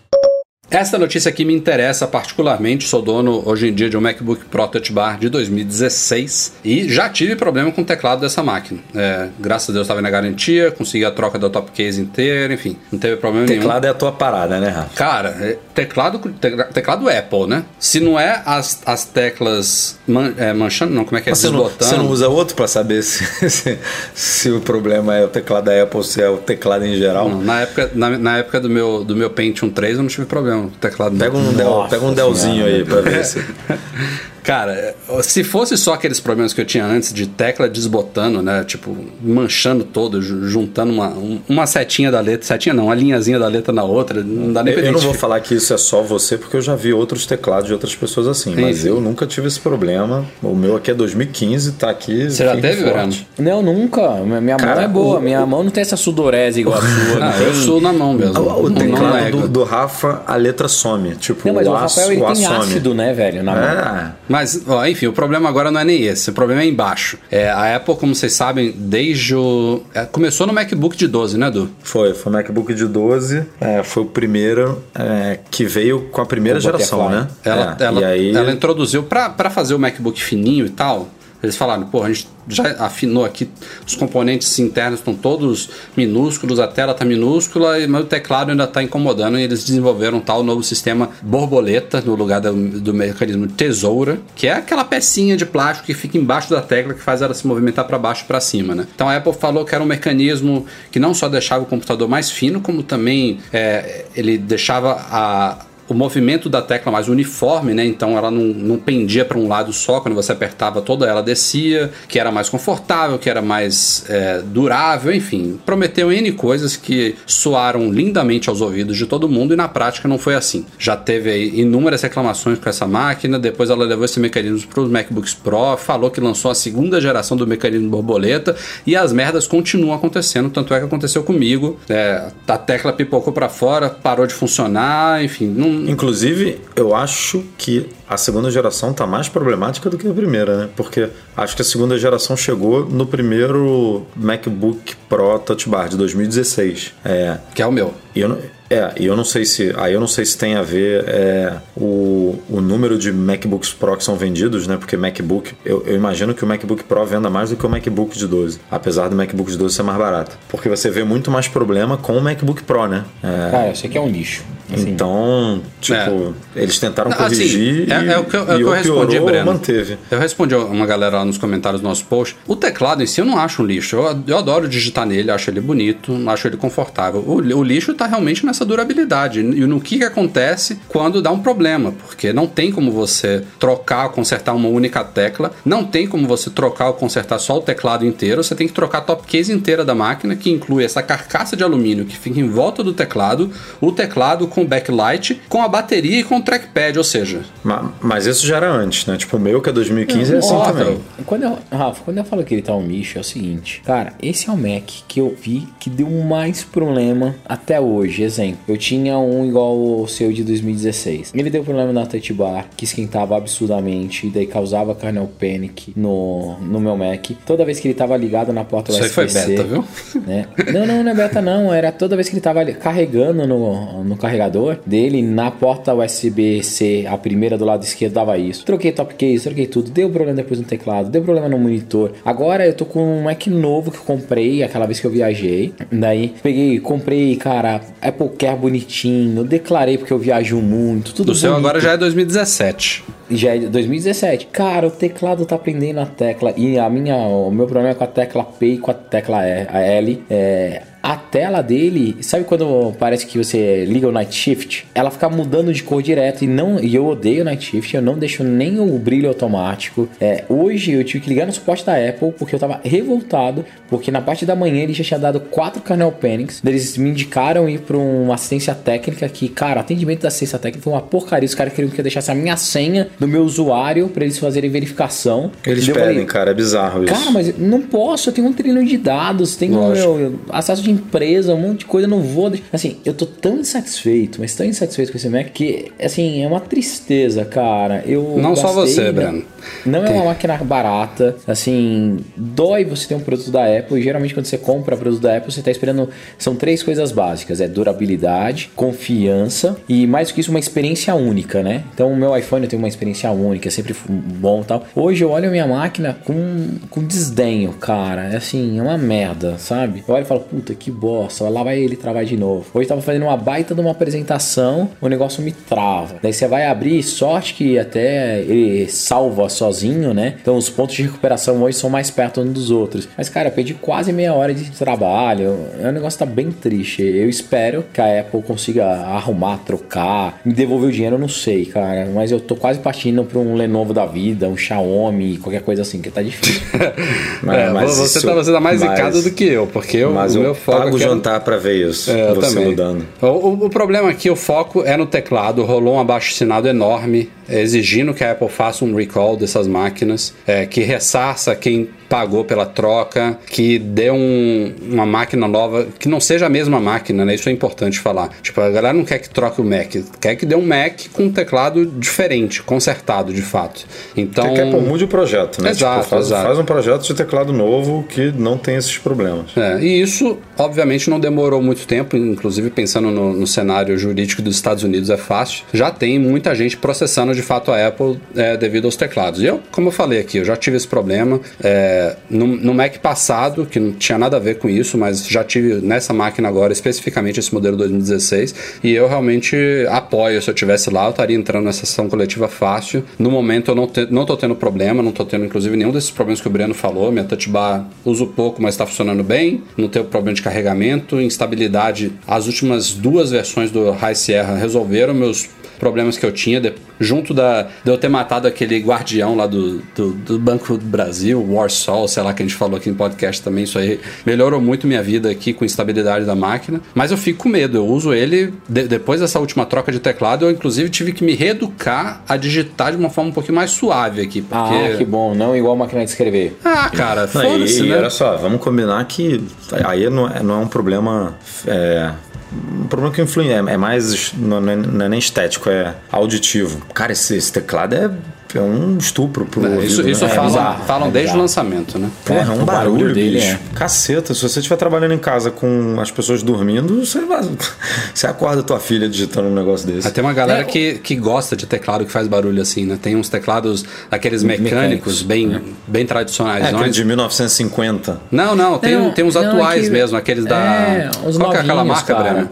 Esta notícia aqui me interessa particularmente. Sou dono hoje em dia de um MacBook Pro Touch Bar de 2016 e já tive problema com o teclado dessa máquina. É, graças a Deus estava na garantia, consegui a troca da top case inteira, enfim, não teve problema nenhum. Teclado é a tua parada, né, Rafa? Cara, é teclado, tecla- teclado Apple, né? Se não é as, as teclas man- é, manchando, não, como é que é? Você não, Desbotando. você não usa outro pra saber se, [laughs] se, se o problema é o teclado da Apple ou se é o teclado em geral? Não, na época, na, na época do meu, do meu Pentium 3 eu não tive problema teclado. Pega um, del, Nossa pega um Delzinho aí pra ver se. [laughs] Cara, se fosse só aqueles problemas que eu tinha antes de tecla desbotando, né? Tipo, manchando todo, ju- juntando uma, um- uma setinha da letra, setinha não, uma linhazinha da letra na outra, não dá nem Eu, pra eu não vou falar que isso é só você, porque eu já vi outros teclados de outras pessoas assim, mas sim. eu nunca tive esse problema. O meu aqui é 2015, tá aqui. Você já teve, forte. Não, nunca. Minha minha mão Cara, é boa. o- Minha mão não tem essa sudorese igual a sua. [laughs] Ah, eu sou na mão mesmo. O, o teclado do, do Rafa, a letra some. Tipo, Não, mas o, o, aço, Rafael ele o tem ácido, né, velho, na mão. Mas, ó, enfim, o problema agora não é nem esse. O problema é embaixo. É, a Apple, como vocês sabem, desde o. é, começou no MacBook de 12, né, Du? Foi, foi o MacBook de 12, é, foi o primeiro é, que veio com a primeira geração, né? Ela, É, ela, e aí, ela introduziu pra pra fazer o MacBook fininho e tal. Eles falaram, pô, a gente já afinou aqui, os componentes internos estão todos minúsculos, a tela tá minúscula, mas o teclado ainda tá incomodando e eles desenvolveram um tal novo sistema borboleta no lugar do, do mecanismo tesoura, que é aquela pecinha de plástico que fica embaixo da tecla que faz ela se movimentar para baixo e para cima, né? Então a Apple falou que era um mecanismo que não só deixava o computador mais fino, como também é, ele deixava a o movimento da tecla mais uniforme, né? Então ela não, não pendia para um lado só, quando você apertava toda ela descia, que era mais confortável, que era mais é, durável, enfim. Prometeu N coisas que soaram lindamente aos ouvidos de todo mundo e na prática não foi assim. Já teve inúmeras reclamações com essa máquina, depois ela levou esse mecanismo para os MacBooks Pro, falou que lançou a segunda geração do mecanismo borboleta e as merdas continuam acontecendo, tanto é que aconteceu comigo. É, a tecla pipocou para fora, parou de funcionar, enfim, não, Inclusive, eu acho que a segunda geração tá mais problemática do que a primeira, né? Porque acho que a segunda geração chegou no primeiro MacBook Pro Touch Bar de 2016. É, que é o meu. e eu não, é, e eu não sei se. Aí eu não sei se tem a ver é, o, o número de MacBooks Pro que são vendidos, né? Porque MacBook. Eu, eu imagino que o MacBook Pro venda mais do que o MacBook de 12. Apesar do MacBook de 12 ser mais barato. Porque você vê muito mais problema com o MacBook Pro, né? É, Cara, isso aqui é um lixo. Assim, então, tipo, eles tentaram Não, assim, corrigir é- e, é o que eu- é o que eu respondi, Breno. manteve. Eu respondi a uma galera lá nos comentários do nosso post. O teclado em si eu não acho um lixo. Eu, eu adoro digitar nele, acho ele bonito, acho ele confortável. O, o lixo tá realmente nessa durabilidade e no que, que acontece quando dá um problema, porque não tem como você trocar ou consertar uma única tecla, não tem como você trocar ou consertar só o teclado inteiro, você tem que trocar a top case inteira da máquina, que inclui essa carcaça de alumínio que fica em volta do teclado, o teclado com backlight, com a bateria e com o trackpad, ou seja, Ma- Mas isso já era antes, né? Tipo, o meu que é 2015 é assim Ó, também. Quando eu, Rafa, quando eu falo que ele tá um lixo, é o seguinte, cara, esse é o Mac que eu vi que deu mais problema até hoje. Exemplo, eu tinha um igual o seu de 2016. Ele deu problema na touch bar, que esquentava absurdamente, e daí causava kernel panic no, no meu Mac. Toda vez que ele tava ligado na porta Isso aí foi beta, viu? né? Não, não, não é beta não, era toda vez que ele tava carregando no, no carregador carregador dele, na porta USB-C, a primeira do lado esquerdo, dava isso. Troquei top case, troquei tudo. Deu problema depois no teclado, deu problema no monitor. Agora eu tô com um Mac novo que eu comprei aquela vez que eu viajei. Daí peguei, comprei, cara, Apple Care bonitinho, declarei porque eu viajo muito, tudo O seu agora já é 2017. Já é de 2017. Cara, o teclado tá prendendo a tecla. E a minha, o meu problema é com a tecla P e com a tecla L. É, a tela dele, sabe quando parece que você liga o Night Shift? Ela fica mudando de cor direto e não, e eu odeio o Night Shift, eu não deixo nem o brilho automático. É, hoje eu tive que ligar no suporte da Apple porque eu tava revoltado, porque na parte da manhã ele já tinha dado quatro kernel panics. Eles me indicaram ir para uma assistência técnica que, cara, atendimento da assistência técnica foi uma porcaria. Os caras queriam que eu deixasse a minha senha do meu usuário para eles fazerem verificação. Eles pedem, falei, cara, é bizarro isso. Cara, mas não posso, eu tenho um trilhão de dados, tenho Lógico. meu acesso de empresa, um monte de coisa, eu não vou. Assim, eu tô tão insatisfeito, mas tão insatisfeito com esse Mac que, assim, é uma tristeza, cara. Eu Não só você, né? Breno. Não é uma máquina barata, assim, dói você ter um produto da Apple. E geralmente quando você compra produto da Apple, você tá esperando. São três coisas básicas: é durabilidade, confiança e mais do que isso, uma experiência única, né? Então o meu iPhone tenho uma experiência única, é sempre bom e tal. Hoje eu olho a minha máquina com, com desdenho, cara. É assim, é uma merda, sabe? Eu olho e falo, puta que bosta, lá vai ele travar de novo. Hoje eu tava fazendo uma baita de uma apresentação, o negócio me trava. Daí você vai abrir, sorte que até ele salva sozinho, né? Então os pontos de recuperação hoje são mais perto um dos outros. Mas, cara, eu perdi quase meia hora de trabalho. O negócio tá bem triste. Eu espero que a Apple consiga arrumar, trocar, me devolver o dinheiro, eu não sei, cara. Mas eu tô quase partindo pra um Lenovo da vida, um Xiaomi, qualquer coisa assim, que tá difícil. [laughs] Mas- É, mas você, isso- tá, você tá mais mas- do que eu, porque eu, Mas o eu meu foco pago o é- jantar pra ver isso. É, você também. mudando. O, o- o problema aqui, o foco é no teclado. Rolou um abaixo-assinado enorme, exigindo que a Apple faça um recall dessas máquinas, é, que ressarça quem pagou pela troca, que dê um- uma máquina nova, que não seja a mesma máquina, né? Isso é importante falar. Tipo, a galera não quer que troque o Mac, quer que dê um Mac com um teclado diferente, consertado de fato. Então, Quer que a Apple mude o projeto, né? Exato, Tipo, faz, exato. faz um projeto de teclado novo que não tem esses problemas. É, e isso, obviamente, não demorou muito tempo, inclusive pensando no, no cenário jurídico dos Estados Unidos é fácil. Já tem muita gente processando de fato a Apple é, devido aos teclados. E eu, como eu falei aqui, eu já tive esse problema. é, no, no Mac passado, que não tinha nada a ver com isso, mas já tive nessa máquina agora, especificamente esse modelo 2016, e eu realmente apoio. Se eu tivesse lá, eu estaria entrando nessa sessão coletiva fácil. No momento eu não, te, não tô tendo problema, não tô tendo inclusive nenhum desses problemas que o Breno falou. Minha touch bar uso pouco, mas está funcionando bem. Não tenho problema de carregamento, instabilidade. As últimas duas versões do High Sierra resolveram meus problemas que eu tinha de- junto da, de eu ter matado aquele guardião lá do, do, do Banco do Brasil, Warsaw, sei lá que a gente falou aqui em podcast também, isso aí melhorou muito minha vida aqui com a instabilidade da máquina, mas eu fico com medo, eu uso ele de- depois dessa última troca de teclado, eu inclusive tive que me reeducar a digitar de uma forma um pouquinho mais suave aqui, porque... Ah, que bom, não igual máquina de escrever. Ah, cara, e, foda-se, e né? olha só, vamos combinar que aí não é, não é um problema. É, um problema que influi, é, é mais. Não, não é, não é nem estético, é auditivo. Cara, esse, esse teclado é, é um estupro pro É, ouvido. isso isso né? falam, bizarro, falam é desde o lançamento, né? Porra, é, É, um barulho barulho, dele bicho. é. Caceta, se você estiver trabalhando em casa com as pessoas dormindo, você, vai, [laughs] você acorda tua filha digitando um negócio desse. Tem uma galera É, que, que gosta de teclado que faz barulho assim, né? Tem uns teclados, aqueles mecânicos, Mecânicos, bem, bem tradicionais. É, aquele de 1950. Não, não, tem, Não, tem uns não, atuais é que- mesmo, aqueles da. É, os Qual é aquela marca, cara. Breno?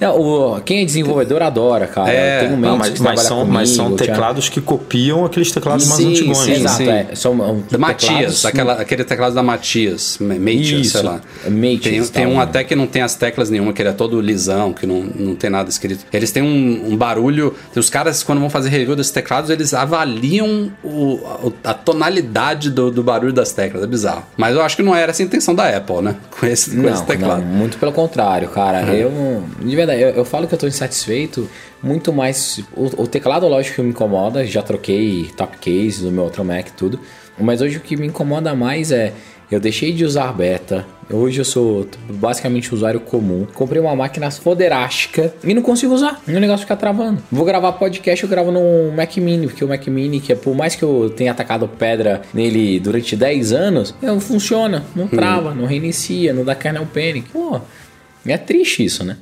Não, o, quem é desenvolvedor adora, cara. É, Tem um Não, mas, mas são, mas são comigo, teclados que copiam aqueles teclados mais Sim, antigões. sim, né? Exato, sim. é. São um, Da Matias, aquela, aquele teclado da Matias, Ma- Matias, sei lá. Matias, tem tem tá, um né? até que não tem as teclas nenhuma, que ele é todo lisão, que não, não tem nada escrito. Eles têm um, um barulho. Os caras, quando vão fazer review desses teclados, eles avaliam o- a, a tonalidade do, do barulho das teclas. É bizarro. Mas eu acho que não era essa a intenção da Apple, né? Com esse, com Não, esse teclado. não, muito pelo contrário, cara. Eu, de verdade, eu, eu falo que eu tô insatisfeito muito mais. O, o teclado, lógico, me incomoda. Já troquei top case do meu outro Mac e tudo. Mas hoje o que me incomoda mais é. Eu deixei de usar beta. Hoje eu sou basicamente usuário comum. Comprei uma máquina foderástica e não consigo usar. O negócio fica travando. Vou gravar podcast, eu gravo no Mac Mini, porque o Mac Mini, que é por mais que eu tenha atacado pedra nele durante 10 anos, não funciona, não trava, não reinicia, não dá kernel panic. Pô, é triste isso, né?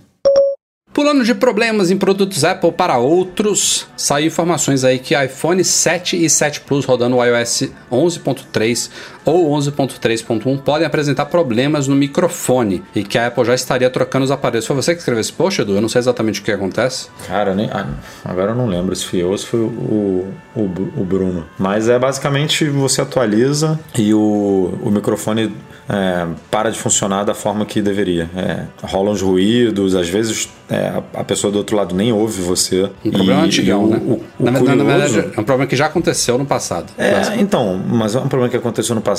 Pulando de problemas em produtos Apple para outros, saiu informações aí que iPhone 7 e 7 Plus rodando o iOS 11.3 ou 11.3.1 podem apresentar problemas no microfone e que a Apple já estaria trocando os aparelhos. Foi você que escreveu esse post, Edu? Eu não sei exatamente o que acontece. Cara, nem, ah, agora eu não lembro se fui eu ou se foi o, o, o Bruno. Mas é basicamente você atualiza e o, o microfone é, para de funcionar da forma que deveria. É, rolam os ruídos, às vezes é, a pessoa do outro lado nem ouve você. Um problema antigão, né? O, o na, curioso, na, verdade, é um problema que já aconteceu no passado. É, então, mas é um problema que aconteceu no passado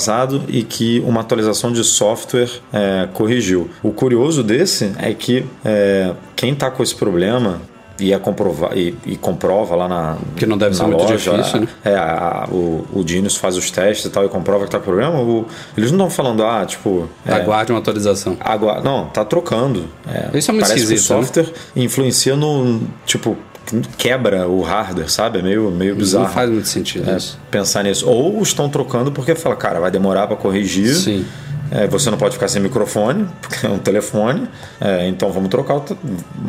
e que uma atualização de software é, corrigiu. O curioso desse é que é, quem está com esse problema e, é comprovar, e, e, comprova lá na Que não deve ser loja, muito difícil, né? É, a, o, o Genius faz os testes e tal e comprova que tá problema. O, eles não estão falando, ah, tipo. É, Aguarde uma atualização. Agora, não, tá trocando. É, Isso é muito parece esquisito. que o software né? influencia no. Tipo, quebra o hardware, sabe? É meio, meio bizarro. Não faz muito sentido é, isso. Pensar nisso. Ou estão trocando porque fala, cara, vai demorar para corrigir. Sim. É, você não pode ficar sem microfone, porque é um telefone, é, então vamos trocar.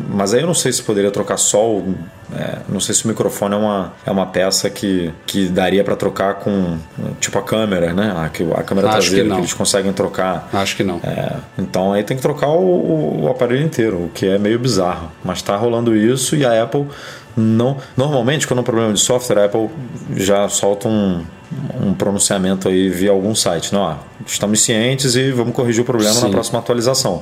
Mas aí eu não sei se poderia trocar só o. É, não sei se o microfone é uma, é uma peça que, que daria para trocar com tipo a câmera, né? A, a câmera Acho traseira que que, eles conseguem trocar. Acho que não. É, então aí tem que trocar o, o aparelho inteiro, o que é meio bizarro. Mas tá rolando isso e a Apple não. Normalmente, quando é um problema de software, a Apple já solta um, um pronunciamento aí via algum site. Não, ó, estamos cientes e vamos corrigir o problema Sim. na próxima atualização.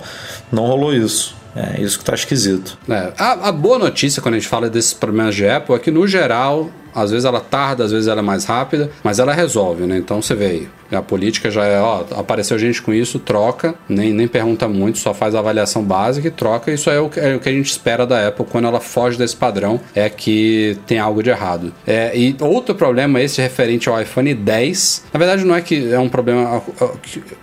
Não rolou isso. É isso que tá esquisito. É, a, a boa notícia quando a gente fala desses problemas de Apple é que, no geral, às vezes ela tarda, às vezes ela é mais rápida, mas ela resolve, né? Então você vê aí. A política já é, ó, apareceu gente com isso, troca, nem, nem pergunta muito, só faz a avaliação básica e troca. Isso é o, que- é o que a gente espera da Apple quando ela foge desse padrão, é que tem algo de errado. É, e outro problema, esse referente ao iPhone 10, na verdade não é que é um problema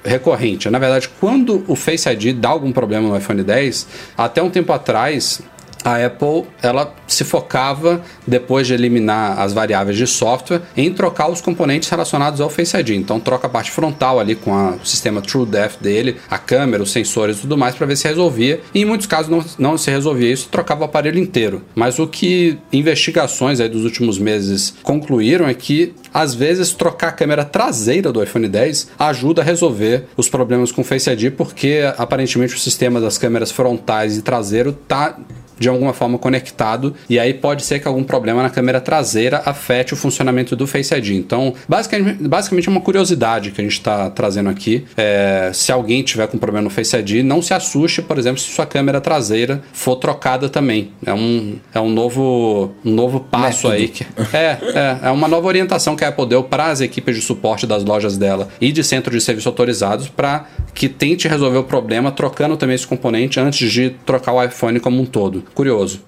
recorrente, na verdade, quando o Face ID dá algum problema no iPhone 10, até um tempo atrás, a Apple ela se focava depois de eliminar as variáveis de software em trocar os componentes relacionados ao Face ID. Então troca a parte frontal ali com a- o sistema TrueDepth dele, a câmera, os sensores e tudo mais para ver se resolvia. E em muitos casos não, não se resolvia isso, trocava o aparelho inteiro. Mas o que investigações aí dos últimos meses concluíram é que às vezes trocar a câmera traseira do iPhone 10 ajuda a resolver os problemas com o Face ID porque aparentemente o sistema das câmeras frontais e traseiro tá de alguma forma conectado e aí pode ser que algum problema na câmera traseira afete o funcionamento do Face ID. Então, basicamente, basicamente é uma curiosidade que a gente está trazendo aqui. É, se alguém tiver com problema no Face ID, não se assuste, por exemplo, se sua câmera traseira for trocada também. É um, é um novo um novo passo aí que é, é é uma nova orientação que a Apple deu para as equipes de suporte das lojas dela e de centro de serviço autorizados para que tente resolver o problema trocando também esse componente antes de trocar o iPhone como um todo. Curioso.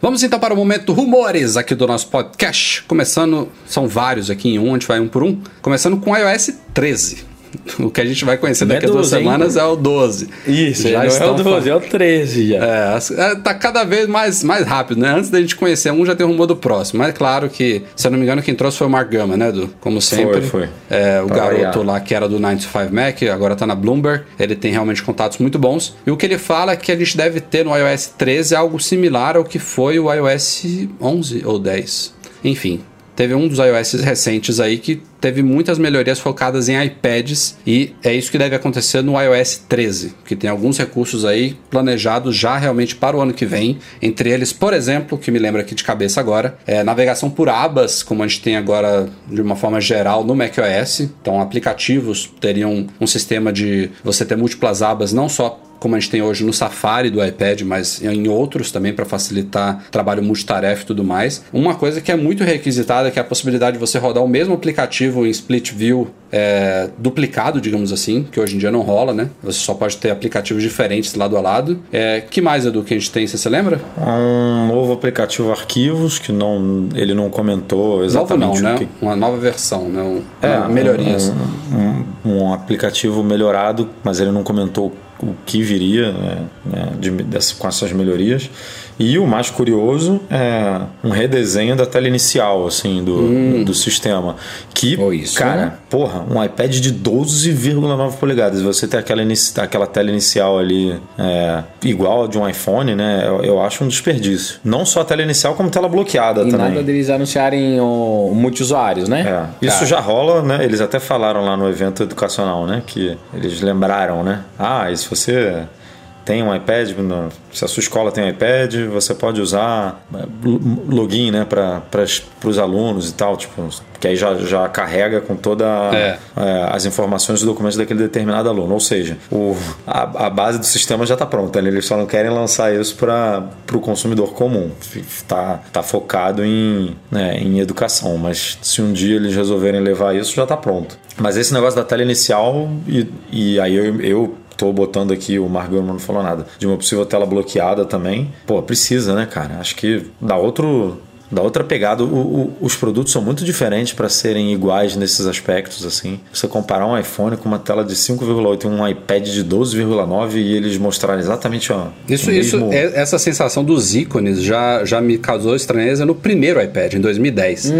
Vamos então para o momento rumores aqui do nosso podcast. Começando, são vários aqui em um, a gente vai um por um. Começando com iOS 13. [laughs] O que a gente vai conhecer Não é daqui a duas 12, hein? semanas é o 12. Isso, Já não é o 12, é o 13 já. é, é, tá cada vez mais, mais rápido, né? Antes da gente conhecer um, já tem rumor do próximo. Mas é claro que, se eu não me engano, quem trouxe foi o Mark Gama, né, Edu? Como sempre. foi. É, o Pra garoto variar. lá que era do 9 to 5 Mac, agora tá na Bloomberg. Ele tem realmente contatos muito bons. E o que ele fala é que a gente deve ter no iOS 13 algo similar ao que foi o iOS 11 ou 10. Enfim, teve um dos iOS recentes aí que teve muitas melhorias focadas em iPads e é isso que deve acontecer no iOS 13, que tem alguns recursos aí planejados já realmente para o ano que vem. Entre eles, por exemplo, que me lembra aqui de cabeça agora, é navegação por abas, como a gente tem agora de uma forma geral no macOS. Então, aplicativos teriam um sistema de você ter múltiplas abas, não só como a gente tem hoje no Safari do iPad, mas em outros também para facilitar trabalho multitarefa e tudo mais. Uma coisa que é muito requisitada que é a possibilidade de você rodar o mesmo aplicativo em split view é, duplicado, digamos assim, que hoje em dia não rola, né? Você só pode ter aplicativos diferentes lado a lado. É, que mais, Edu, que a gente tem? Você se lembra? Um novo aplicativo Arquivos, que não, ele não comentou Novo exatamente não, o né? que. Uma nova versão, né? Um- É, melhorias. Um, um- um aplicativo melhorado, mas ele não comentou o que viria né, né, de- dessa- com essas melhorias. E o mais curioso é um redesenho da tela inicial, assim, do, do sistema. Que, Oh, isso, cara, né? porra, um iPad de 12,9 polegadas. Você ter aquela, aquela tela inicial ali é, igual a de um iPhone, né? Eu, eu acho um desperdício. Não só a tela inicial, como tela bloqueada E também. nada deles anunciarem o multiusuários, né? É, isso já rola, né? Eles até falaram lá no evento educacional, né? Que eles lembraram, né? Ah, e se você tem um iPad, se a sua escola tem um iPad, você pode usar lo- login, né? Para os alunos e tal, tipo, que aí já, já carrega com toda É. é, as informações e documentos daquele determinado aluno. Ou seja, o, a, a base do sistema já está pronta. né? Eles só não querem lançar isso para o consumidor comum. Está tá focado em, né, em educação. Mas se um dia eles resolverem levar isso, já está pronto. Mas esse negócio da tela inicial, e, e aí eu, eu tô botando aqui, o Mark Gurman não falou nada, de uma possível tela bloqueada também. Pô, precisa, né, cara? Acho que dá outro dá outra pegada. O- o- os produtos são muito diferentes para serem iguais nesses aspectos, assim. Você comparar um iPhone com uma tela de 5,8 e um iPad de 12,9 e eles mostrarem exatamente ó, Isso, o isso, mesmo- é- essa sensação dos ícones já, já me causou estranheza no primeiro iPad, em 2010.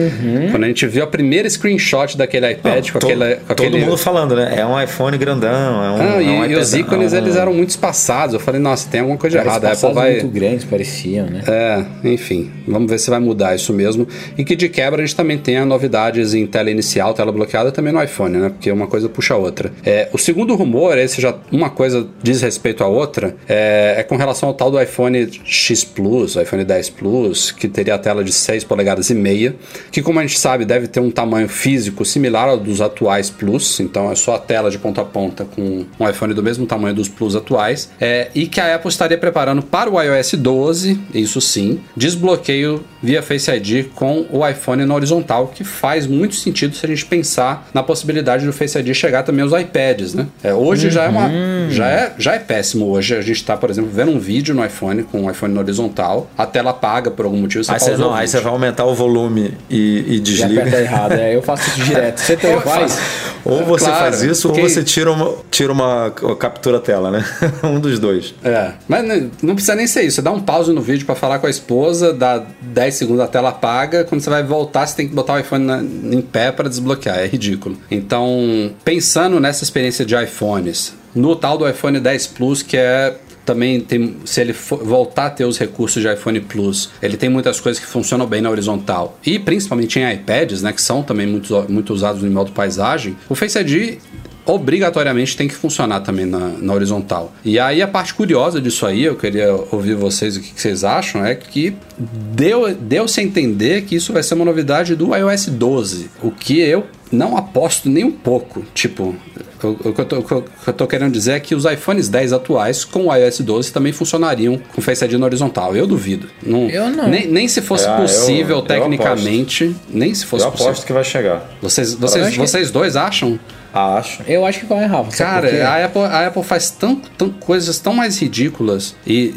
Quando a gente viu a primeira screenshot daquele iPad com, To- aquele, com todo aquele. mundo falando, né? É um iPhone grandão, é um, Ah, é e, um e os iPad, ícones é um- eles eram muito espaçados. Eu falei, nossa, tem alguma coisa errada. A Apple espaçados vai. muito grandes, pareciam, né? É, enfim, vamos ver se vai isso mesmo. E que de quebra a gente também tenha novidades em tela inicial, tela bloqueada também no iPhone, né? Porque uma coisa puxa a outra. É, o segundo rumor, esse já uma coisa diz respeito à outra, é, é com relação ao tal do iPhone X Plus, iPhone 10 Plus, que teria a tela de 6 polegadas e meia, que como a gente sabe deve ter um tamanho físico similar ao dos atuais Plus, então é só a tela de ponta a ponta com um iPhone do mesmo tamanho dos Plus atuais, é, e que a Apple estaria preparando para o iOS 12, isso sim, desbloqueio via Face ID com o iPhone na horizontal, que faz muito sentido se a gente pensar na possibilidade do Face ID chegar também aos iPads, né? É, hoje já é uma já é, já é péssimo hoje. A gente está, por exemplo, vendo um vídeo no iPhone com o iPhone na horizontal, a tela apaga por algum motivo, você Aí você, não, aí você vai aumentar o volume e, e E desliga. aperta errado. É, eu faço isso direto. Você também faz? Ou você Claro, faz isso, porque- ou você tira uma, tira uma captura tela, né? [laughs] um dos dois. É, mas não- não precisa nem ser isso. Você dá um pause no vídeo pra falar com a esposa, dá 10 segundos a tela apaga. Quando você vai voltar, você tem que botar o iPhone na- em pé pra desbloquear. É ridículo. Então, pensando nessa experiência de iPhones, no tal do iPhone 10 Plus, que é também tem, se ele voltar a ter os recursos de iPhone Plus, ele tem muitas coisas que funcionam bem na horizontal. E principalmente em iPads, né, que são também muito, muito usados no modo paisagem, o Face ID obrigatoriamente tem que funcionar também na, na horizontal. E aí a parte curiosa disso aí, eu queria ouvir vocês o que, que vocês acham, é que deu- deu-se a entender que isso vai ser uma novidade do iOS 12, o que eu não aposto nem um pouco. Tipo, o, que eu eu- eu tô querendo dizer é que os iPhones 10 atuais com o iOS 12 também funcionariam com Face ID na horizontal. Eu duvido. Não, Eu não. Nem, nem se fosse Ah, eu- possível eu tecnicamente, nem se fosse Eu possível. aposto que vai chegar. Vocês, Eu vocês, que- vocês dois acham? Acho. Eu acho que vai, Rafa. sabe Cara, a Apple, a Apple faz tão, tão- coisas tão mais ridículas e,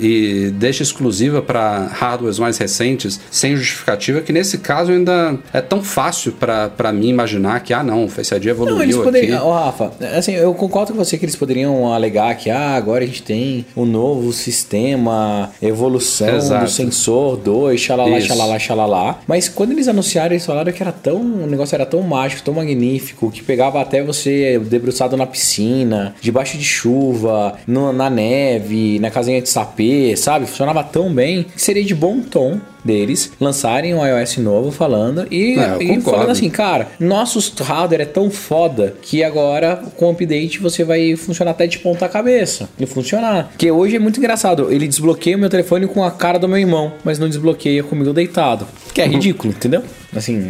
e deixa exclusiva para hardwares mais recentes, sem justificativa, que nesse caso ainda é tão fácil para mim imaginar que, ah, não, o Face ID evoluiu Não, eles aqui. poderiam. Ó, Rafa, assim, eu concordo com você que eles poderiam alegar que ah, agora a gente tem um novo sistema, evolução Exato. do sensor 2, xalala, Isso. xalala, xalala. Mas quando eles anunciaram, eles falaram que era tão. O negócio era tão mágico, tão magnífico, que pegava até você debruçado na piscina, debaixo de chuva, no- na neve, na casinha de sapê, sabe? Funcionava tão bem que seria de bom tom deles lançarem um iOS novo falando e, Não, eu e falando assim, cara, nosso hardware é tão foda que agora com o update você vai funcionar até de ponta cabeça. E funcionar. Porque hoje é muito engraçado. Ele desbloqueia o meu telefone com a cara do meu irmão, mas não desbloqueia comigo deitado. Que é ridículo, entendeu? Assim,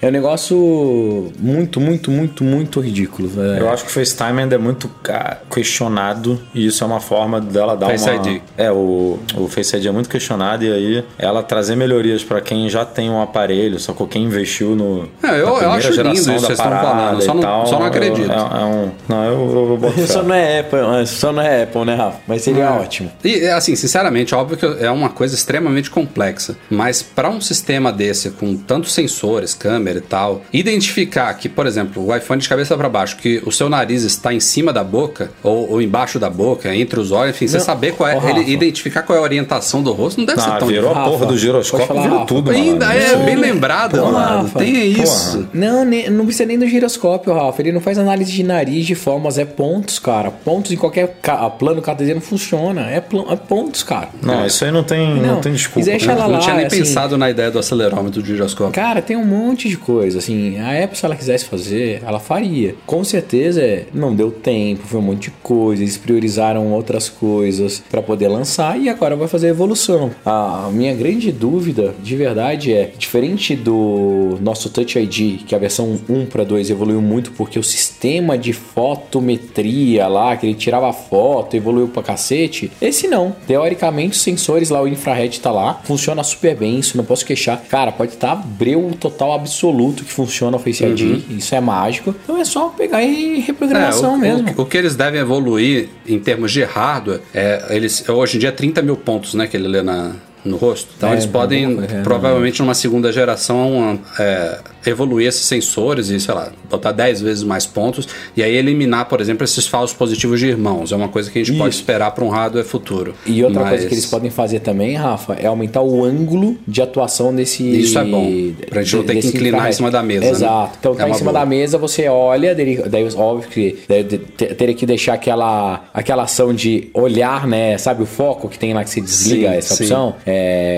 é, é um negócio muito, muito, muito, muito ridículo. É. Eu acho que o FaceTime ainda é muito ca- questionado e isso é uma forma dela dar Face uma... ID. É, o, o Face ID é muito questionado e aí ela trazer trazer melhorias pra quem já tem um aparelho, só que quem investiu no. É, eu- eu primeira acho lindo geração isso da que vocês estão parada falando, só não- tal, só não acredito. É, é um, não, eu, eu boto fé. [laughs] Só não é Apple, só não é Apple, né, Rafa? Mas seria ótimo. E, assim, sinceramente, óbvio que é uma coisa extremamente complexa. Mas para um sistema desse, com tantos sensores, câmera e tal, identificar que, por exemplo, o iPhone de cabeça para baixo, que o seu nariz está em cima da boca, ou, ou embaixo da boca, entre os olhos, enfim, você Não, saber qual é. Rafa. ele identificar qual é a orientação do rosto, não deve ser Ah, tão virou a porra do giroscópio, Rafa. tudo, Ainda mano. é bem lembrado, Porra, mano. Rafa. Tem isso. Não, nem- não precisa nem do giroscópio, Rafa. Ele não faz análise de nariz de formas, é pontos, cara. Pontos em qualquer ca- plano cartesiano funciona. É, é pontos, cara. Não, isso aí não tem, não, Não, tem desculpa. né? Lá, não tinha nem assim- pensado na ideia do acelerômetro do giroscópio. Cara, tem um monte de coisa, assim, a Apple se ela quisesse fazer, ela faria. Com certeza, não deu tempo, foi um monte de coisa, eles priorizaram outras coisas pra poder lançar e agora vai fazer a evolução. A minha grande dúvida, de verdade, é, diferente do nosso Touch ID, que a versão 1 para 2 evoluiu muito porque o sistema de fotometria lá, que ele tirava foto, evoluiu pra cacete, esse não. Teoricamente, os sensores lá, o infrared tá lá, funciona super bem, isso não posso queixar. Cara, pode estar breu total absoluto que funciona o Face ID, isso é mágico. Então é só pegar e reprogramação É, o, mesmo. O, o que eles devem evoluir em termos de hardware é eles hoje em dia é 30 mil pontos, né, que ele lê na, no rosto. Então É, eles podem alguma coisa, é, provavelmente numa segunda geração é, evoluir esses sensores e sei lá botar 10 vezes mais pontos e aí eliminar, por exemplo, esses falsos positivos de irmãos. É uma coisa que a gente pode Isso. esperar para um hardware futuro. E outra Mas coisa que eles podem fazer também, Rafa, é aumentar o ângulo de atuação desse. Isso é bom, pra gente não ter que inclinar infrared. em cima da mesa, né? Exato. Então tá É em cima boa. da mesa, você olha, daí, óbvio que teria que deixar aquela, aquela ação de olhar, né? Sabe o foco que tem lá que você desliga Sim, essa sim. opção? É,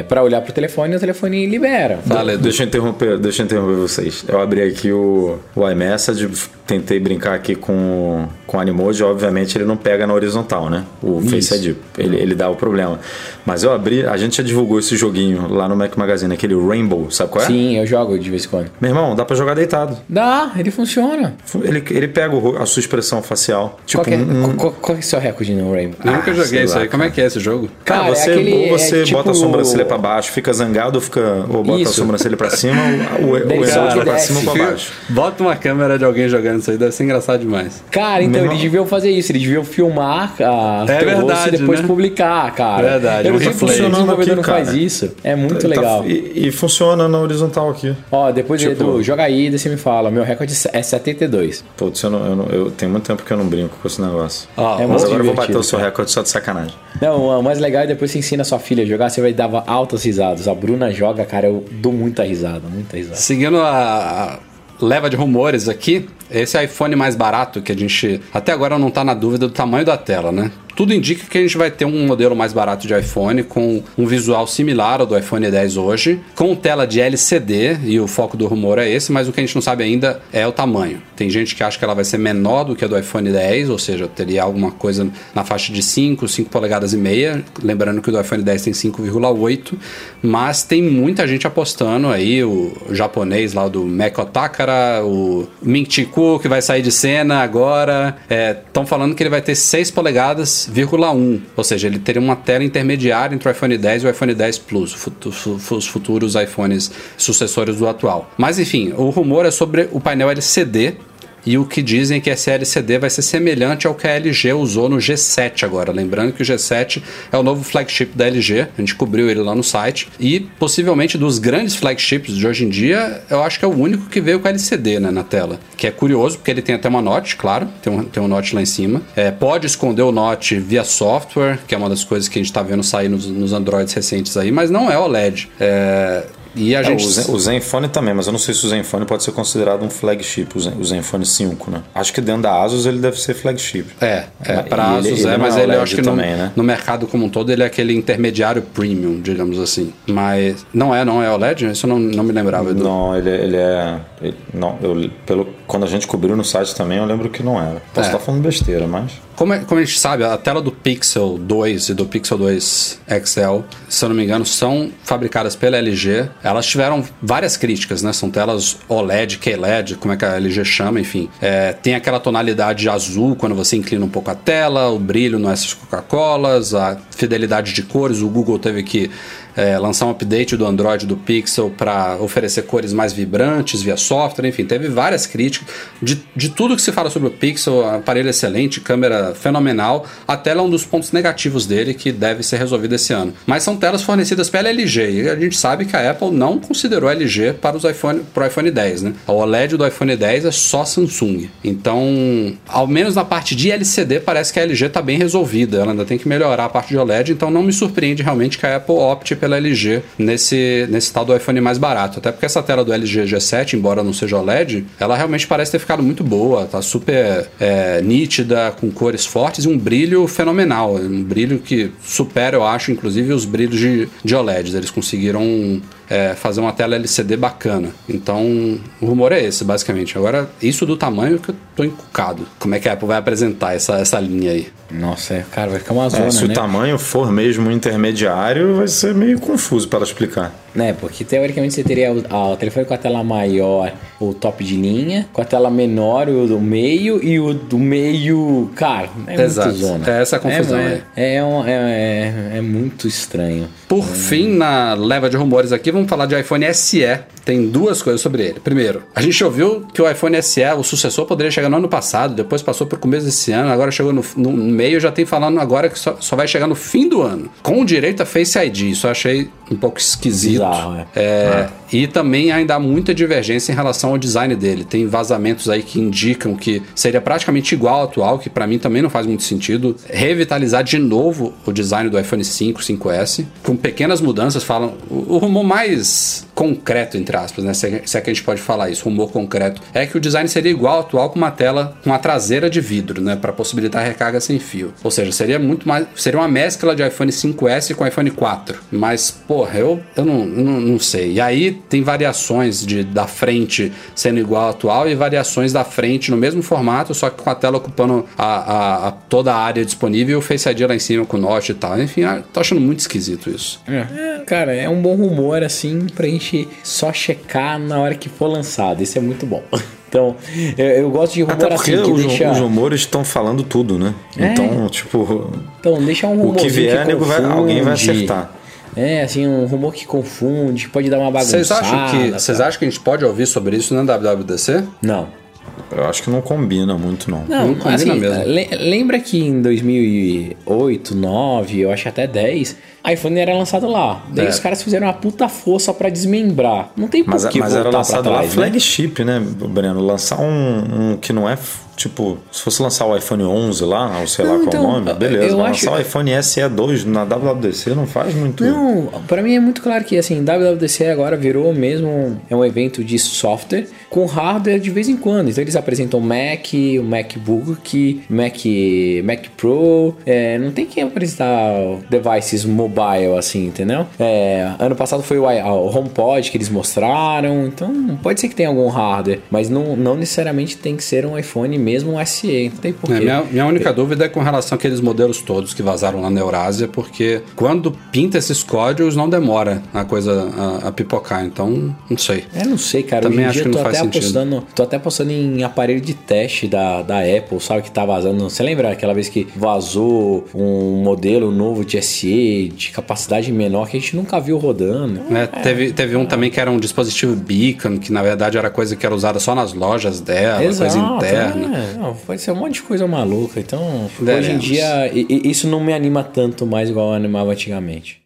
para olhar pro telefone o telefone libera. Edu. Deixa eu interromper, deixa eu interromper vocês. Eu abri aqui o, o iMessage, tentei brincar aqui com, com o Animoji, obviamente ele não pega na horizontal, né? O Face ID, ele, ele dá o problema. Mas eu abri, a gente já divulgou esse joguinho lá no Mac Magazine, aquele Rainbow, sabe qual é? Sim, eu jogo de vez em quando. Meu irmão, dá pra jogar deitado. Dá, ele funciona. Ele, ele pega o a sua expressão facial. Tipo, qual, que é, um- qual, qual é o seu recorde no Rainbow? Eu nunca Ah, joguei sei isso lá, aí. Como é que é esse jogo? Cara, Cara, é você, aquele- ou você é tipo- bota a sobrancelha pra baixo, fica zangado, ou, fica, ou bota Isso. a sobrancelha pra cima, ou, emoji vai e pra cima ou pra baixo. Bota uma câmera de alguém jogando isso aí, deve ser engraçado demais. Cara, então Meu eles deviam fazer isso, eles deviam filmar a É teu rosto verdade, e depois né? publicar, cara. Verdade, Eu não sei o desenvolvedor não cara. faz isso. É muito Tá- legal. e, e funciona na horizontal aqui. Ó, depois Tipo- Edu, joga aí e você me fala. Meu recorde é 72. Putz, eu, não, eu, não, eu tenho muito tempo que eu não brinco com esse negócio. Ó, É Mas agora eu vou bater o seu recorde só de sacanagem. Não, o mais legal é depois você ensina a sua filha a jogar, você vai dar altas risadas. A Bruna joga, cara, eu dou muita risada, muita risada. Seguindo a leva de rumores aqui, esse iPhone mais barato que a gente até agora não tá na dúvida do tamanho da tela, né? Tudo indica que a gente vai ter um modelo mais barato de iPhone com um visual similar ao do iPhone 10 hoje, com tela de LCD e o foco do rumor é esse, mas o que a gente não sabe ainda é o tamanho. Tem gente que acha que ela vai ser menor do que a do iPhone 10, ou seja, teria alguma coisa na faixa de 5, 5 polegadas e meia, lembrando que o do iPhone 10 tem 5,8, mas tem muita gente apostando aí, o japonês lá do Meko Takara, o Kuo, que vai sair de cena agora, estão falando que ele vai ter 6 polegadas, 1, ou seja, ele teria uma tela intermediária entre o iPhone 10 e o iPhone 10 Plus, os futuros iPhones sucessores do atual. Mas enfim, o rumor é sobre o painel LCD, e o que dizem é que esse LCD vai ser semelhante ao que a LG usou no G7 agora. Lembrando que o G7 é o novo flagship da LG, a gente cobriu ele lá no site. E possivelmente dos grandes flagships de hoje em dia, eu acho que é o único que veio com LCD né, na tela. Que é curioso, porque ele tem até uma note, claro, tem um, tem um note lá em cima. É, pode esconder o note via software, que é uma das coisas que a gente está vendo sair nos, nos Androids recentes aí, mas não é OLED. É, e a É, gente. o, Zen, o Zenfone também, mas eu não sei se o Zenfone pode ser considerado um flagship, o, Zen, o Zenfone 5, né? Acho que dentro da Asus ele deve ser flagship. É, é pra e ele- Asus ele é, mas é ele eu acho que no, também, né? no mercado como um todo ele é aquele intermediário premium, digamos assim. Mas não é, não é OLED? Isso eu não, não me lembrava, Edu. Não, ele, ele é. ele- não, eu, pelo, quando a gente cobriu no site também, eu lembro que não era. Posso É. estar falando besteira, mas. Como, é- como a gente sabe, a tela do Pixel 2 e do Pixel 2 XL, se eu não me engano, são fabricadas pela LG. Elas tiveram várias críticas, né? São telas OLED, QLED, como é que a LG chama, enfim. É, tem aquela tonalidade azul quando você inclina um pouco a tela, o brilho não é essas Coca-Colas, a fidelidade de cores, o Google teve que é, lançar um update do Android do Pixel para oferecer cores mais vibrantes via software, enfim, teve várias críticas de, de tudo que se fala sobre o Pixel, aparelho excelente, câmera fenomenal, a tela é um dos pontos negativos dele que deve ser resolvido esse ano. Mas são telas fornecidas pela LG e a gente sabe que a Apple não considerou LG para os iPhone, para o iPhone 10, né? O OLED do iPhone 10 é só Samsung. Então, ao menos na parte de LCD parece que a LG está bem resolvida. Ela ainda tem que melhorar a parte de OLED, então não me surpreende realmente que a Apple opte pela LG nesse, nesse tal do iPhone mais barato. Até porque essa tela do LG G7, embora não seja OLED, ela realmente parece ter ficado muito boa, tá super é, nítida, com cores fortes e um brilho fenomenal. Um brilho que supera, eu acho, inclusive os brilhos de, de OLEDs. Eles conseguiram é, fazer uma tela LCD bacana. Então, o rumor é esse, basicamente. Agora, isso do tamanho que eu tô encucado. Como é que a Apple vai apresentar essa, essa linha aí? Nossa, é, cara, vai ficar uma zona, É, se né? o tamanho for mesmo intermediário, vai ser meio confuso para explicar. Né, porque teoricamente você teria o, o telefone com a tela maior, o top de linha, com a tela menor, o do meio, e o do meio, cara, é Exato. muito zona. É essa a confusão é, aí. É, é, um- é, é- é muito estranho. Por fim, na leva de rumores aqui, vamos falar de iPhone SE. Tem duas coisas sobre ele. Primeiro, a gente ouviu que o iPhone SE, o sucessor, poderia chegar no ano passado, depois passou pro começo desse ano, agora chegou no, no meio, já tem falando agora que só, só vai chegar no fim do ano. Com direito a Face ID. Isso eu achei um pouco esquisito. Bizarro, é. É, E também ainda há muita divergência em relação ao design dele. Tem vazamentos aí que indicam que seria praticamente igual ao atual, que pra mim também não faz muito sentido. Revitalizar de novo o design do iPhone 5, 5S, com pequenas mudanças. Falam. O, o rumor mais concreto, entre aspas, né? Se, é- se é que a gente pode falar isso, rumor concreto, é que o design seria igual ao atual com uma tela com a traseira de vidro, né? Para possibilitar a recarga sem fio. Ou seja, seria muito mais. Seria uma mescla de iPhone 5S com iPhone 4. Mas, porra, eu, eu, não, eu não, não sei. E aí tem variações de, da frente sendo igual ao atual e variações da frente no mesmo formato, só que com a tela ocupando a, a- a- toda a área disponível e o Face ID lá em cima com o Notch e tal. Enfim, eu tô achando muito esquisito isso. É, cara, é um bom rumor, assim, pra gente só checar na hora que for lançado. Isso é muito bom. [laughs] Então, eu, eu gosto de rumor Até porque assim, que os, deixa... os rumores estão falando tudo, né? É. Então, tipo, Então, deixa um o rumor que vier, nego vai- alguém vai acertar. É, assim, um rumor que confunde, pode dar uma bagunçada. Vocês acham, que, tá? vocês acham que a gente pode ouvir sobre isso na WWDC? Não. Eu acho que não combina muito, não. Não, Não combina assim, mesmo. le- lembra que em 2008, 2009, eu acho até 10, iPhone era lançado lá. Daí É. os caras fizeram uma puta força pra desmembrar. Não tem por Mas, que mas voltar era lançado lá trás, né? flagship, né, Breno? Lançar um, um que não é, tipo, se fosse lançar o iPhone 11 lá, ou sei lá Não, qual então, o nome, beleza. eu acho- lançar o iPhone SE2 na WWDC não faz muito... Não, pra mim é muito claro que assim, WWDC agora virou mesmo é um evento de software com hardware de vez em quando. Então eles apresentam o Mac, o MacBook, Mac, Mac Pro. É, não tem que apresentar devices mobile assim, entendeu? É, ano passado foi o, o HomePod que eles mostraram. Então pode ser que tenha algum hardware, mas não, não necessariamente tem que ser um iPhone mesmo um SE. Não tem É, porquê. minha, minha única dúvida é com relação àqueles modelos todos que vazaram lá na Eurásia, porque quando pinta esses códigos não demora a coisa a, a pipocar, então não sei. Eu não sei, cara. Também Hoje em acho dia que não faz até sentido. apostando. Tô até apostando em aparelho de teste da, da Apple, sabe? Que tá vazando. Você lembra aquela vez que vazou um modelo novo de SE de capacidade menor que a gente nunca viu rodando? né? Teve, teve um também que era um dispositivo beacon, que na verdade era coisa que era usada só nas lojas dela, coisa interna. é. Não, pode ser um monte de coisa maluca. Então, hoje em Veremos. dia, isso não me anima tanto mais igual animava antigamente.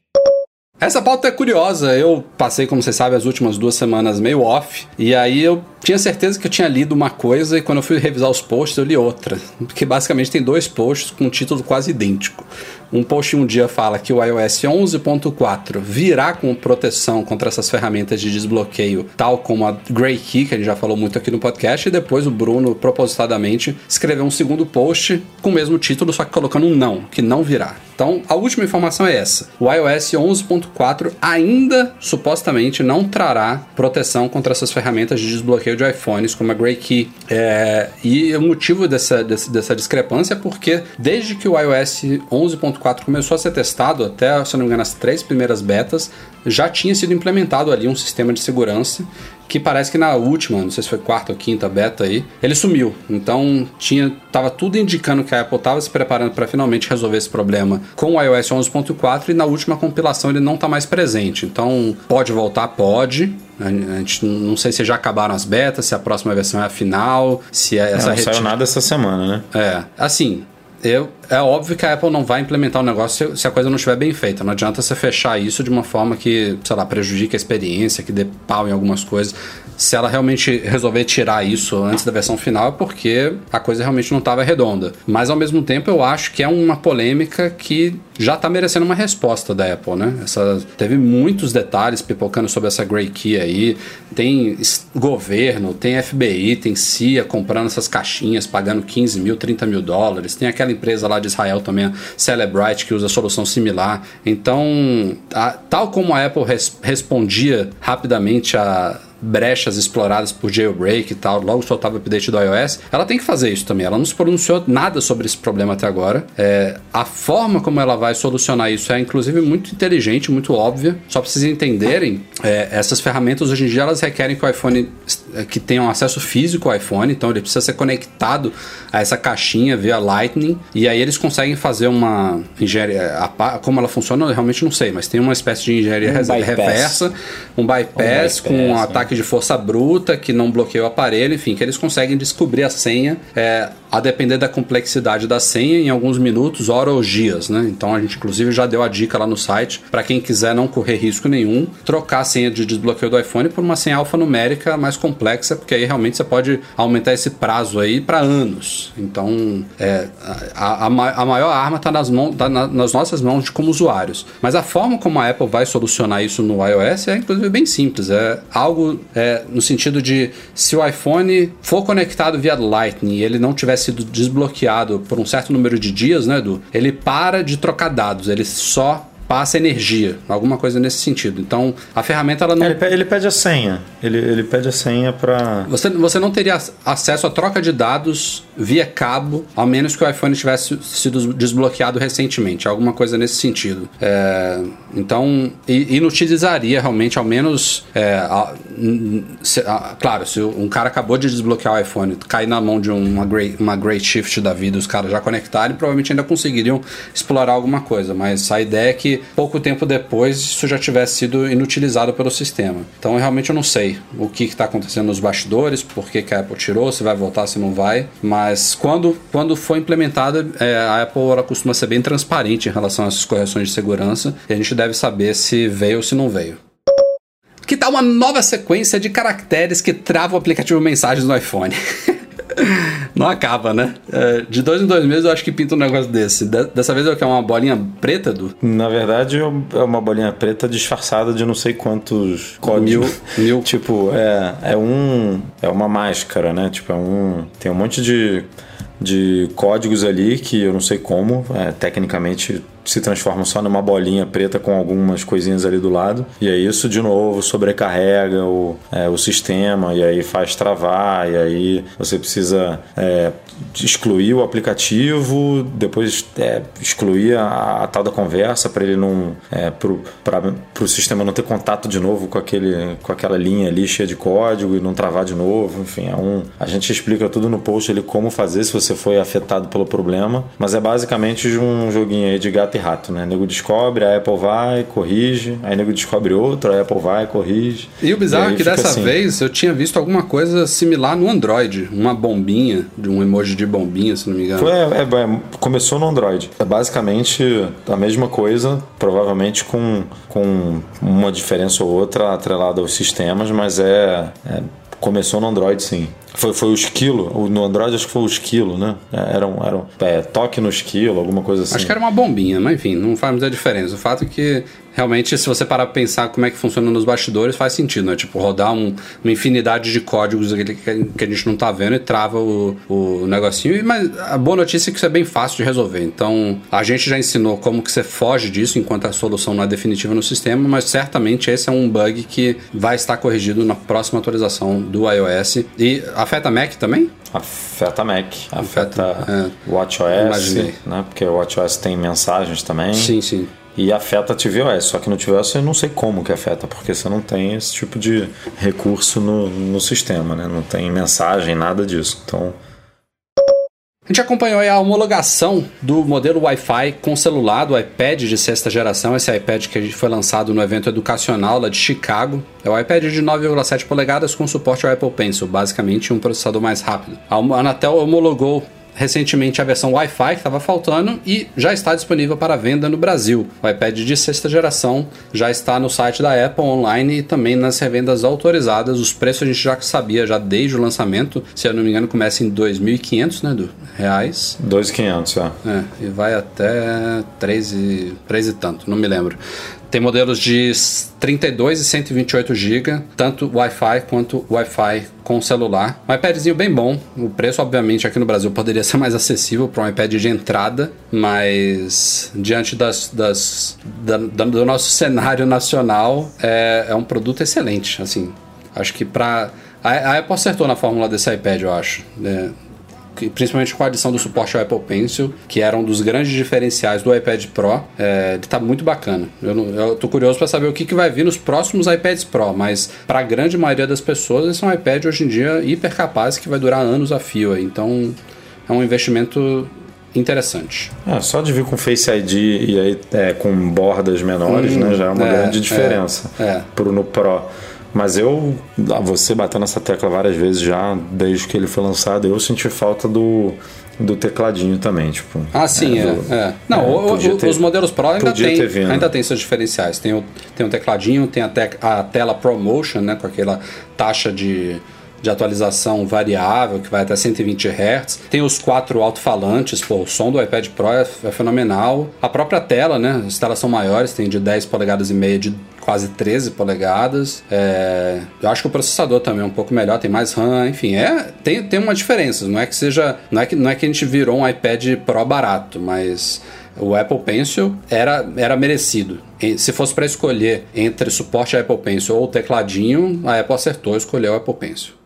Essa pauta é curiosa. Eu passei, como você sabe, as últimas duas semanas meio off. E aí eu tinha certeza que eu tinha lido uma coisa e quando eu fui revisar os posts eu li outra. Porque basicamente tem dois posts com um título quase idêntico. Um post um dia fala que o iOS 11.4 virá com proteção contra essas ferramentas de desbloqueio, tal como a Grey Key, que a gente já falou muito aqui no podcast. E depois o Bruno, propositadamente, escreveu um segundo post com o mesmo título, só que colocando um não, que não virá. Então, a última informação é essa. O iOS 11.4 ainda, supostamente, não trará proteção contra essas ferramentas de desbloqueio de iPhones, como a Grey Key. É, e o motivo dessa, dessa, discrepância é porque, desde que o iOS 11.4 começou a ser testado, até, se não me engano, as três primeiras betas, já tinha sido implementado ali um sistema de segurança que parece que na última, não sei se foi quarta ou quinta beta aí, ele sumiu. Então tinha tava tudo indicando que a Apple estava se preparando para finalmente resolver esse problema com o iOS 11.4 e na última compilação ele não está mais presente. Então pode voltar, pode. A gente não sei se já acabaram as betas, se a próxima versão é a final, se é essa não, não saiu nada essa semana, né? É, assim, eu, é óbvio que a Apple não vai implementar o negócio se, se, a coisa não estiver bem feita. Não adianta você fechar isso de uma forma que, sei lá, prejudique a experiência, que dê pau em algumas coisas. Se ela realmente resolver tirar isso antes da versão final, é porque a coisa realmente não estava redonda. Mas ao mesmo tempo, eu acho que é uma polêmica que já está merecendo uma resposta da Apple, né? Essa, teve muitos detalhes pipocando sobre essa Grey Key aí. Tem governo, tem FBI, tem CIA comprando essas caixinhas, pagando 15 mil, 30 mil dólares. Tem aquela empresa lá de Israel também, a Celebrite, que usa solução similar. Então, a, tal como a Apple res, respondia rapidamente a brechas exploradas por jailbreak e tal, logo soltava o update do iOS, ela tem que fazer isso também. Ela não se pronunciou nada sobre esse problema até agora. É, a forma como ela vai solucionar isso é, inclusive, muito inteligente, muito óbvia. Só para vocês entenderem, é, essas ferramentas hoje em dia elas requerem que o iPhone é, que tenha um acesso físico ao iPhone, então ele precisa ser conectado a essa caixinha via Lightning e aí eles conseguem fazer uma engenharia. A, como ela funciona, eu realmente não sei, mas tem uma espécie de engenharia um reversa, um bypass, um bypass com um ataque ataque de força bruta que não bloqueia o aparelho, enfim, que eles conseguem descobrir a senha, é, a depender da complexidade da senha, em alguns minutos, horas ou dias, né? Então a gente inclusive já deu a dica lá no site para quem quiser não correr risco nenhum, trocar a senha de desbloqueio do iPhone por uma senha alfanumérica mais complexa, porque aí realmente você pode aumentar esse prazo aí para anos. Então é, a, a, a, maior arma está nas, tá na, nas nossas mãos de como usuários. Mas a forma como a Apple vai solucionar isso no iOS é inclusive bem simples. É algo é, no sentido de se o iPhone for conectado via Lightning e ele não tiver sido desbloqueado por um certo número de dias, né, Edu? Ele para de trocar dados, ele só passa energia, alguma coisa nesse sentido. Então, a ferramenta ela não. É, ele, pede a senha. Ele, ele pede a senha para. Você, você não teria acesso à troca de dados via cabo, ao menos que o iPhone tivesse sido desbloqueado recentemente, alguma coisa nesse sentido. É, então, inutilizaria realmente, ao menos. É, a, se, a, claro, se um cara acabou de desbloquear o iPhone, cair na mão de uma Great, uma great Shift da vida, os caras já conectarem, provavelmente ainda conseguiriam explorar alguma coisa, mas a ideia é que pouco tempo depois isso já tivesse sido inutilizado pelo sistema. Então realmente eu não sei o que está acontecendo nos bastidores, por que, que, a Apple tirou, se vai voltar, se não vai. Mas quando, quando for implementada, é, a Apple ela costuma ser bem transparente em relação a essas correções de segurança e a gente deve saber se veio ou se não veio. Que tal uma nova sequência de caracteres que trava o aplicativo Mensagens no iPhone? [laughs] Não acaba, né? É, de dois em dois meses eu acho que pinta um negócio desse. dessa vez é o que? É uma bolinha preta, do? Na verdade é uma bolinha preta disfarçada de não sei quantos códigos. Mil. mil. [laughs] tipo, é, é um. É uma máscara, né? Tipo, é um. Tem um monte de, de códigos ali que eu não sei como. É, tecnicamente se transforma só numa bolinha preta com algumas coisinhas ali do lado. E aí isso de novo sobrecarrega o, é, o sistema e aí faz travar, e aí você precisa é, excluir o aplicativo, depois é, excluir a, a, tal da conversa para ele não. É, para o sistema não ter contato de novo com, aquele, com aquela linha ali cheia de código e não travar de novo. Enfim, é um, a gente explica tudo no post ali como fazer se você foi afetado pelo problema, mas é basicamente um joguinho aí de gato e rato, né? nego descobre, a Apple vai, corrige, aí nego descobre outro, a Apple vai, corrige. E o bizarro e é que dessa assim. vez eu tinha visto alguma coisa similar no Android, uma bombinha, de um emoji de bombinha, se não me engano. Foi, é, é, começou no Android. É basicamente a mesma coisa, provavelmente com, com uma diferença ou outra atrelada aos sistemas, mas é, é começou no Android sim. Foi, foi o esquilo, no Android acho que foi o esquilo, né? É, era um, era um é, toque no esquilo, alguma coisa assim. Acho que era uma bombinha, mas enfim, não faz muita diferença. O fato é que realmente, se você parar pra pensar como é que funciona nos bastidores, faz sentido, né? Tipo, rodar um, uma infinidade de códigos que, a gente não tá vendo e trava o, o negocinho. Mas a boa notícia é que isso é bem fácil de resolver. Então, a gente já ensinou como que você foge disso enquanto a solução não é definitiva no sistema, mas certamente esse é um bug que vai estar corrigido na próxima atualização do iOS. E afeta Mac também? Afeta Mac, afeta, afeta é, WatchOS, né? Porque o WatchOS tem mensagens também. Sim, sim. E afeta tvOS, só que no tvOS eu não sei como que afeta, porque você não tem esse tipo de recurso no, no sistema, né? Não tem mensagem, nada disso. Então, a gente acompanhou a homologação do modelo Wi-Fi com celular do iPad de sexta geração, esse iPad que foi lançado no evento educacional lá de Chicago. É o iPad de 9,7 polegadas com suporte ao Apple Pencil, basicamente um processador mais rápido. A Anatel homologou recentemente a versão Wi-Fi que estava faltando e já está disponível para venda no Brasil. O iPad de sexta geração já está no site da Apple online e também nas revendas autorizadas. Os preços a gente já sabia já desde o lançamento, se eu não me engano começa em 2.500, né, do reais. 2.500, é. É, e vai até 3 e, 3 e tanto, não me lembro. Tem modelos de 32 e 128 GB, tanto Wi-Fi quanto Wi-Fi com celular. Um iPadzinho bem bom. O preço, obviamente, aqui no Brasil poderia [laughs] ser mais acessível para um iPad de entrada, mas diante das, das da, do nosso cenário nacional, é, é um produto excelente. Assim, acho que para a, a Apple acertou na fórmula desse iPad, eu acho. É, principalmente com a adição do suporte ao Apple Pencil, que era um dos grandes diferenciais do iPad Pro. É, ele está muito bacana. Eu, não, eu tô curioso para saber o que, que vai vir nos próximos iPads Pro, mas para a grande maioria das pessoas, esse é um iPad hoje em dia hiper capaz que vai durar anos a fio. Então é um investimento interessante. É, só de vir com Face ID e aí é, com bordas menores, hum, né, já é uma é, grande diferença é, é. pro no Pro. Mas eu, você bateu nessa tecla várias vezes já, desde que ele foi lançado, eu senti falta do, do tecladinho também, tipo. Ah, sim, é. é, é. Não, é, o, ter, os modelos Pro ainda tem, ainda tem seus diferenciais. Tem o, tem o tecladinho, tem a, te, a tela ProMotion, né, com aquela taxa de de atualização variável, que vai até 120 Hz. Tem os quatro alto-falantes, pô, o som do iPad Pro é, é, fenomenal. A própria tela, né? As telas são maiores, tem de 10 polegadas e meia de quase 13 polegadas. É, eu acho que o processador também é um pouco melhor, tem mais RAM, enfim, é, tem, tem uma diferença. Não é que seja. Não é que, não é que a gente virou um iPad Pro barato, mas o Apple Pencil era, era merecido. Se fosse para escolher entre suporte a Apple Pencil ou tecladinho, a Apple acertou escolher o Apple Pencil.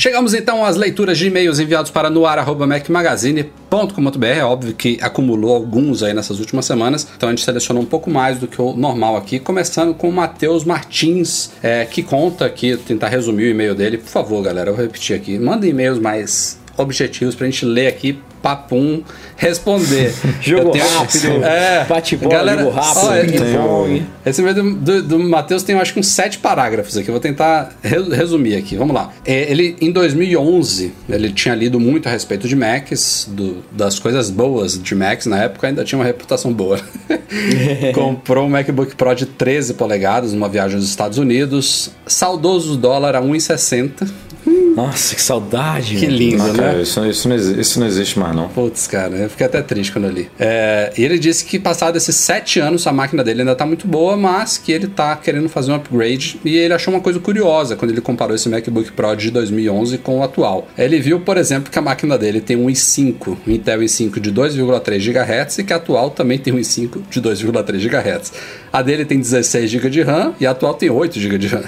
Chegamos então às leituras de e-mails enviados para noar.mecmagazine.com.br. É óbvio que acumulou alguns aí nessas últimas semanas, então a gente selecionou um pouco mais do que o normal aqui, começando com o Matheus Martins, é, que conta aqui, tentar resumir o e-mail dele. Por favor, galera, eu vou repetir aqui. Manda e-mails mais objetivos pra gente ler aqui papum responder. [laughs] jogo tenho, rápido, é, bate-bola, jogo rápido, ó, ping-pong. Esse meio do, do, do Matheus tem acho que uns sete parágrafos aqui, vou tentar resumir aqui, vamos lá. É, ele, em 2011, ele tinha lido muito a respeito de Macs, do, das coisas boas de Macs, na época ainda tinha uma reputação boa. [laughs] Comprou um MacBook Pro de 13 polegadas numa viagem aos Estados Unidos, saudoso dólar a 1,60 nossa, que saudade. Que lindo, né? Cara, isso, isso, não existe, isso não existe mais, não. Putz, cara, eu fiquei até triste quando eu li. É, e ele disse que passado esses sete anos, a máquina dele ainda tá muito boa, mas que ele tá querendo fazer um upgrade. E ele achou uma coisa curiosa quando ele comparou esse MacBook Pro de 2011 com o atual. Ele viu, por exemplo, que a máquina dele tem um i5, um Intel i5 de 2,3 GHz e que a atual também tem um i5 de 2,3 GHz. A dele tem 16 GB de RAM e a atual tem 8 GB de RAM.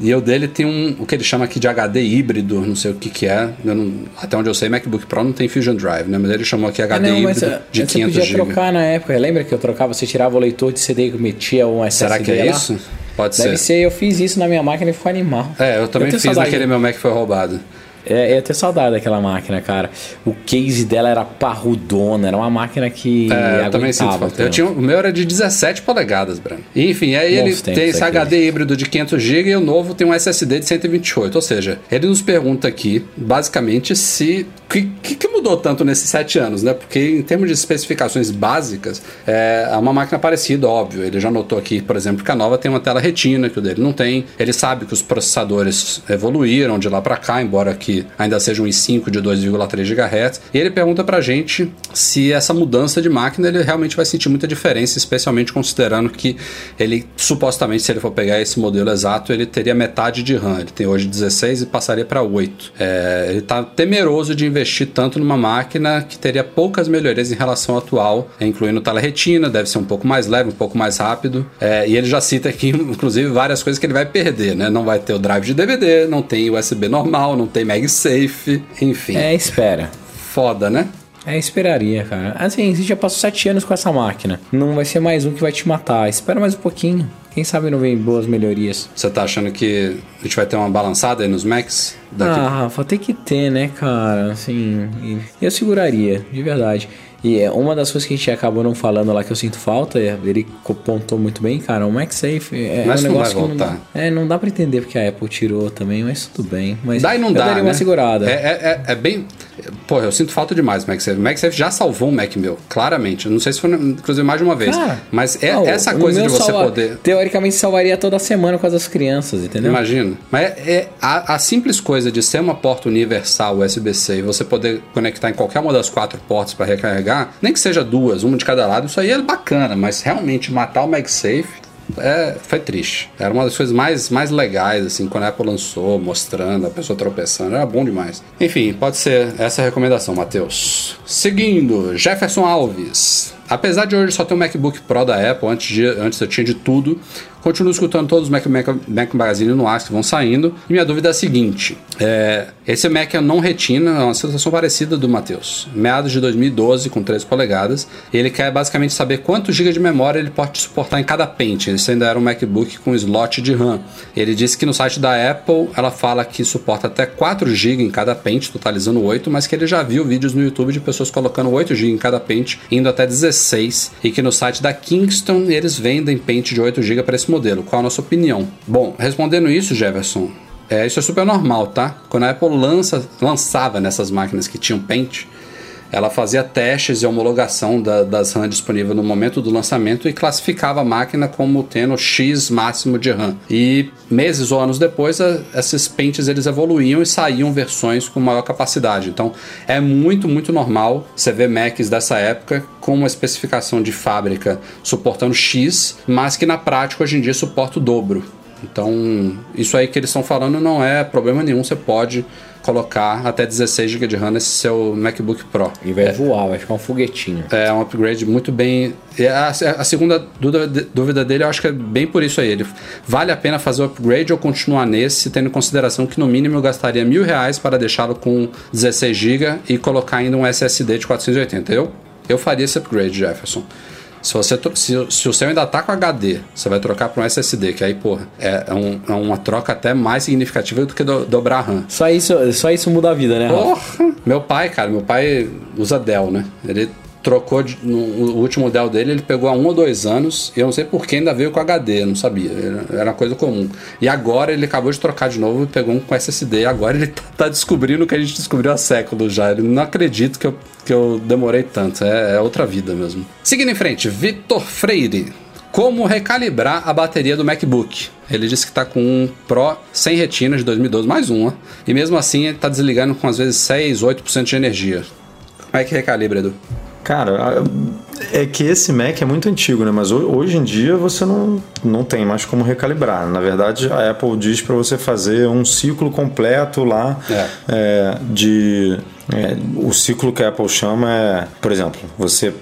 E o dele tem um, o que ele chama aqui de HD híbrido, não sei o que que é. Não, até onde eu sei, MacBook Pro não tem Fusion Drive, né? Mas ele chamou aqui HD é, não, híbrido mas, de 500 GB. Você podia trocar na época. Lembra que eu trocava, você tirava o leitor de CD e metia um SSD Será que é lá? isso? Pode Deve ser. ser. Eu fiz isso na minha máquina e ficou animal. É, eu também eu fiz naquele meu Mac que foi roubado. É, eu tenho saudade daquela máquina, cara. O case dela era parrudona, era uma máquina que. É, eu também sinto falta. Eu tinha, o meu era de 17 polegadas, Bruno. Enfim, aí ele tem esse HD híbrido de 500 GB e o novo tem um SSD de 128. Ou seja, ele nos pergunta aqui, basicamente, se. O que, que, mudou tanto nesses sete anos, né? Porque em termos de especificações básicas, é, é uma máquina parecida, óbvio. Ele já notou aqui, por exemplo, que a nova tem uma tela retina, que o dele não tem. Ele sabe que os processadores evoluíram de lá para cá, embora que ainda seja um i5 de 2,3 GHz. E ele pergunta pra gente se essa mudança de máquina ele realmente vai sentir muita diferença, especialmente considerando que ele supostamente, se ele for pegar esse modelo exato, ele teria metade de RAM. Ele tem hoje 16 e passaria para 8. É, ele está temeroso de investir tanto numa máquina que teria poucas melhorias em relação ao atual, incluindo tela retina, deve ser um pouco mais leve, um pouco mais rápido. É, e ele já cita aqui, [laughs] inclusive, várias coisas que ele vai perder, né? Não vai ter o drive de DVD, não tem USB normal, não tem MagSafe, enfim. É, espera. Foda, né? É, esperaria, cara. Assim, você já passou sete anos com essa máquina. Não vai ser mais um que vai te matar. Espera mais um pouquinho. Quem sabe não vem boas melhorias. Você tá achando que a gente vai ter uma balançada aí nos Macs? Daqui? Ah, Rafa, tem que ter, né, cara? Assim, eu seguraria, de verdade. E é uma das coisas que a gente acabou não falando lá que eu sinto falta, é- ele pontou muito bem, cara, o MagSafe é, Mas é um não negócio vai que não dá, voltar. é, não dá pra entender porque a Apple tirou também, mas tudo bem. Mas Dá e não eu dá, daria né? uma segurada. É, é, é, é bem... Porra, eu sinto falta demais do MagSafe. O MagSafe já salvou um Mac meu, claramente. Eu Não sei se foi, inclusive, mais de uma vez. Cara, Mas é, não, essa coisa de você salva- poder... Teoricamente salvaria toda semana com as crianças, entendeu? Imagina. Mas é, é a, a simples coisa de ser uma porta universal USB-C e você poder conectar em qualquer uma das quatro portas para recarregar, nem que seja duas, uma de cada lado, isso aí é bacana, mas realmente matar o MagSafe é, foi triste. Era uma das coisas mais, mais legais, assim, quando a Apple lançou, mostrando, a pessoa tropeçando, era bom demais. Enfim, pode ser essa a recomendação, Matheus. Seguindo, Jefferson Alves. Apesar de hoje só ter um MacBook Pro da Apple, antes, de, antes eu tinha de tudo, continuo escutando todos os Mac, Mac, Mac Magazine no ar que vão saindo. E minha dúvida é a seguinte: é, esse Mac é não retina, é uma situação parecida do Matheus. Meados de 2012, com 13 polegadas. Ele quer basicamente saber quantos GB de memória ele pode suportar em cada pente. Esse ainda era um MacBook com slot de RAM. Ele disse que no site da Apple ela fala que suporta até 4 GB em cada pente, totalizando 8, mas que ele já viu vídeos no YouTube de pessoas colocando 8 GB em cada pente, indo até 16, e que no site da Kingston eles vendem pente de 8 GB para esse modelo. Qual a nossa opinião? Bom, respondendo isso, Jefferson, é, isso é super normal, tá? Quando a Apple lança, lançava nessas máquinas que tinham pente, ela fazia testes e homologação da, das RAM disponíveis no momento do lançamento e classificava a máquina como tendo X máximo de RAM. E meses ou anos depois, a, esses pentes eles evoluíam e saíam versões com maior capacidade. Então é muito, muito normal você ver Macs dessa época com uma especificação de fábrica suportando X, mas que na prática hoje em dia suporta o dobro. Então, isso aí que eles estão falando não é problema nenhum, você pode colocar até 16 GB de RAM nesse seu MacBook Pro. E vai voar, vai ficar um foguetinho. É um upgrade muito bem. A, a segunda dúvida, dúvida dele, eu acho que é bem por isso aí. Ele vale a pena fazer o upgrade ou continuar nesse, tendo em consideração que no mínimo eu gastaria mil reais para deixá-lo com 16 GB e colocar ainda um SSD de 480. Eu, eu faria esse upgrade, Jefferson. Se, você, se, se o seu ainda tá com HD, você vai trocar para um SSD, que aí, porra, é, é um- é uma troca até mais significativa do que do, dobrar a RAM. Só isso, só isso muda a vida, né? Porra! Meu pai, cara, meu pai usa Dell, né? Ele trocou de, no, o último Dell dele, ele pegou há um ou dois anos, e eu não sei por que ainda veio com HD, não sabia, era, era uma coisa comum. E agora ele acabou de trocar de novo e pegou um com SSD, e agora ele tá, tá descobrindo o que a gente descobriu há séculos já. Ele não acredito que eu, que eu demorei tanto, é, é outra vida mesmo. Seguindo em frente, Vitor Freire. Como recalibrar a bateria do MacBook? Ele disse que está com um Pro sem retina de 2012, mais uma. E mesmo assim ele está desligando com às vezes 6, 8% de energia. Como é que recalibra, Edu? Cara, é que esse Mac é muito antigo, né? Mas ho- hoje em dia você não, não tem mais como recalibrar. Na verdade, a Apple diz para você fazer um ciclo completo lá É. é, de. é, o ciclo que a Apple chama é, por exemplo, você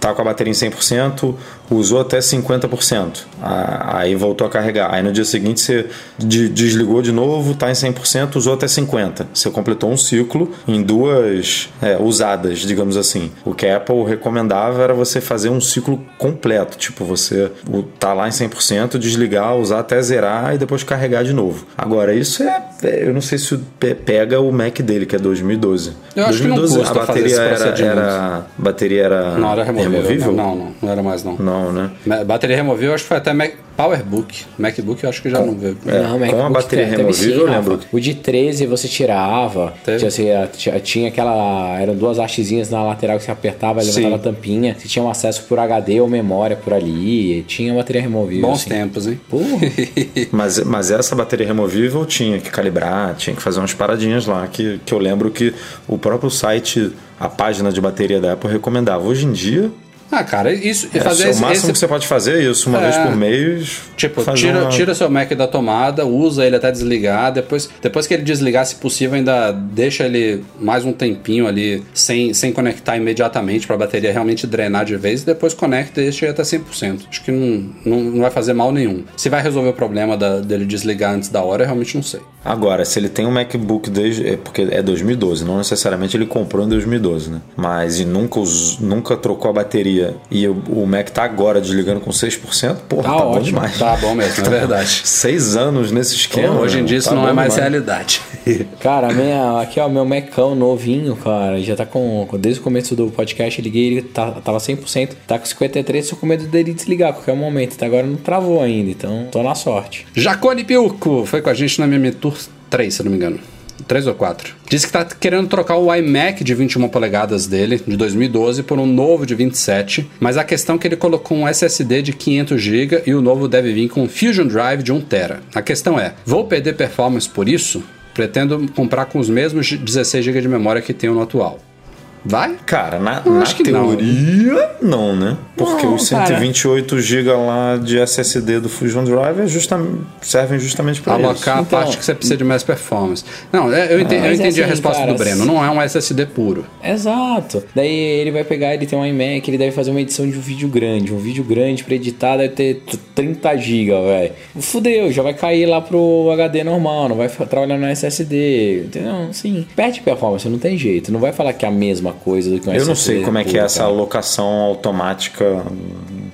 tá com a bateria em 100%, usou até 50%, a- aí voltou a carregar. Aí no dia seguinte você de- desligou de novo, tá em 100%, usou até 50%. Você completou um ciclo em duas é, usadas, digamos assim. O que a Apple recomendava era você fazer um ciclo completo, tipo você tá lá em 100%, desligar, usar até zerar e depois carregar de novo. Agora, isso é, é- eu não sei se pe- pega o Mac dele, que é 2012. Eu acho que não 2012 custa a fazer bateria esse era, era a bateria era Não, era removível. removível? Não, não, não era mais não. Não, né? Ma- Bateria removível, acho que foi até Mac, PowerBook. MacBook eu acho que já não veio. É, com a MacBook bateria teve removível, sim, eu lembro. O de 13 você tirava. Tinha, assim, tinha, tinha aquela. Eram duas hastezinhas na lateral que você apertava e Sim. levantava a tampinha. Você tinha um acesso por HD ou memória por ali. e Tinha bateria removível. Bons assim. tempos, hein? Porra. [laughs] Mas, mas essa bateria removível tinha que calibrar, tinha que fazer umas paradinhas lá, que, que eu lembro que o próprio site, a página de bateria da Apple recomendava. Hoje em dia, Ah, cara, isso. É, fazer o esse, máximo esse- que você pode fazer é isso, uma É. vez por mês. Tipo, tira, uma- tira seu Mac da tomada, usa ele até desligar. Depois, depois que ele desligar, se possível, ainda deixa ele mais um tempinho ali sem, sem conectar imediatamente para a bateria realmente drenar de vez. E depois conecta e deixa ele até 100%. Acho que não, não, não vai fazer mal nenhum. Se vai resolver o problema da- dele desligar antes da hora, eu realmente não sei. Agora, se ele tem um MacBook desde. É porque é 2012, não necessariamente ele comprou em 2012, né? Mas e nunca, nunca trocou a bateria e o, o Mac tá agora desligando com 6%, porra, Tá tá, bom ótimo. demais. Tá bom mesmo, [laughs] é verdade. Seis anos nesse esquema. Hoje em dia isso tá não é bom mais demais. realidade. [laughs] Cara, minha, aqui ó, meu Macão novinho, cara, já tá com. Desde o começo do podcast, eu liguei, ele tá, tava 100%, tá com 53%, tô com medo dele desligar a qualquer momento. Até agora não travou ainda, então tô na sorte. Jacone Piuco foi com a gente na Mimi Tour 3, se eu não me engano. 3 ou 4. Disse que tá querendo trocar o iMac de 21 polegadas dele, de 2012, por um novo de 27, mas a questão é que ele colocou um SSD de 500 GB e o novo deve vir com Fusion Drive de 1 TB. A questão é, vou perder performance por isso? Pretendo comprar com os mesmos 16 GB de memória que tenho no atual. Vai? Cara, na, na que não. teoria, não, né? Porque Não, os cara. 128 GB lá de SSD do Fusion Drive é justam- servem justamente para isso. Alocar a Então- parte que você precisa de mais performance. Não, é, eu entendi, eu entendi a assim, resposta cara, do Breno. Não é um SSD puro. Exato. Daí ele vai pegar, ele tem um iMac, ele deve fazer uma edição de um vídeo grande. Um vídeo grande pra editar deve ter t- 30 GB, velho. Fudeu, já vai cair lá pro HD normal, não vai trabalhar no SSD. Entendeu? Sim. Perde performance, não tem jeito. Não vai falar que é a mesma coisa do que um Eu não sei como é que é essa alocação automática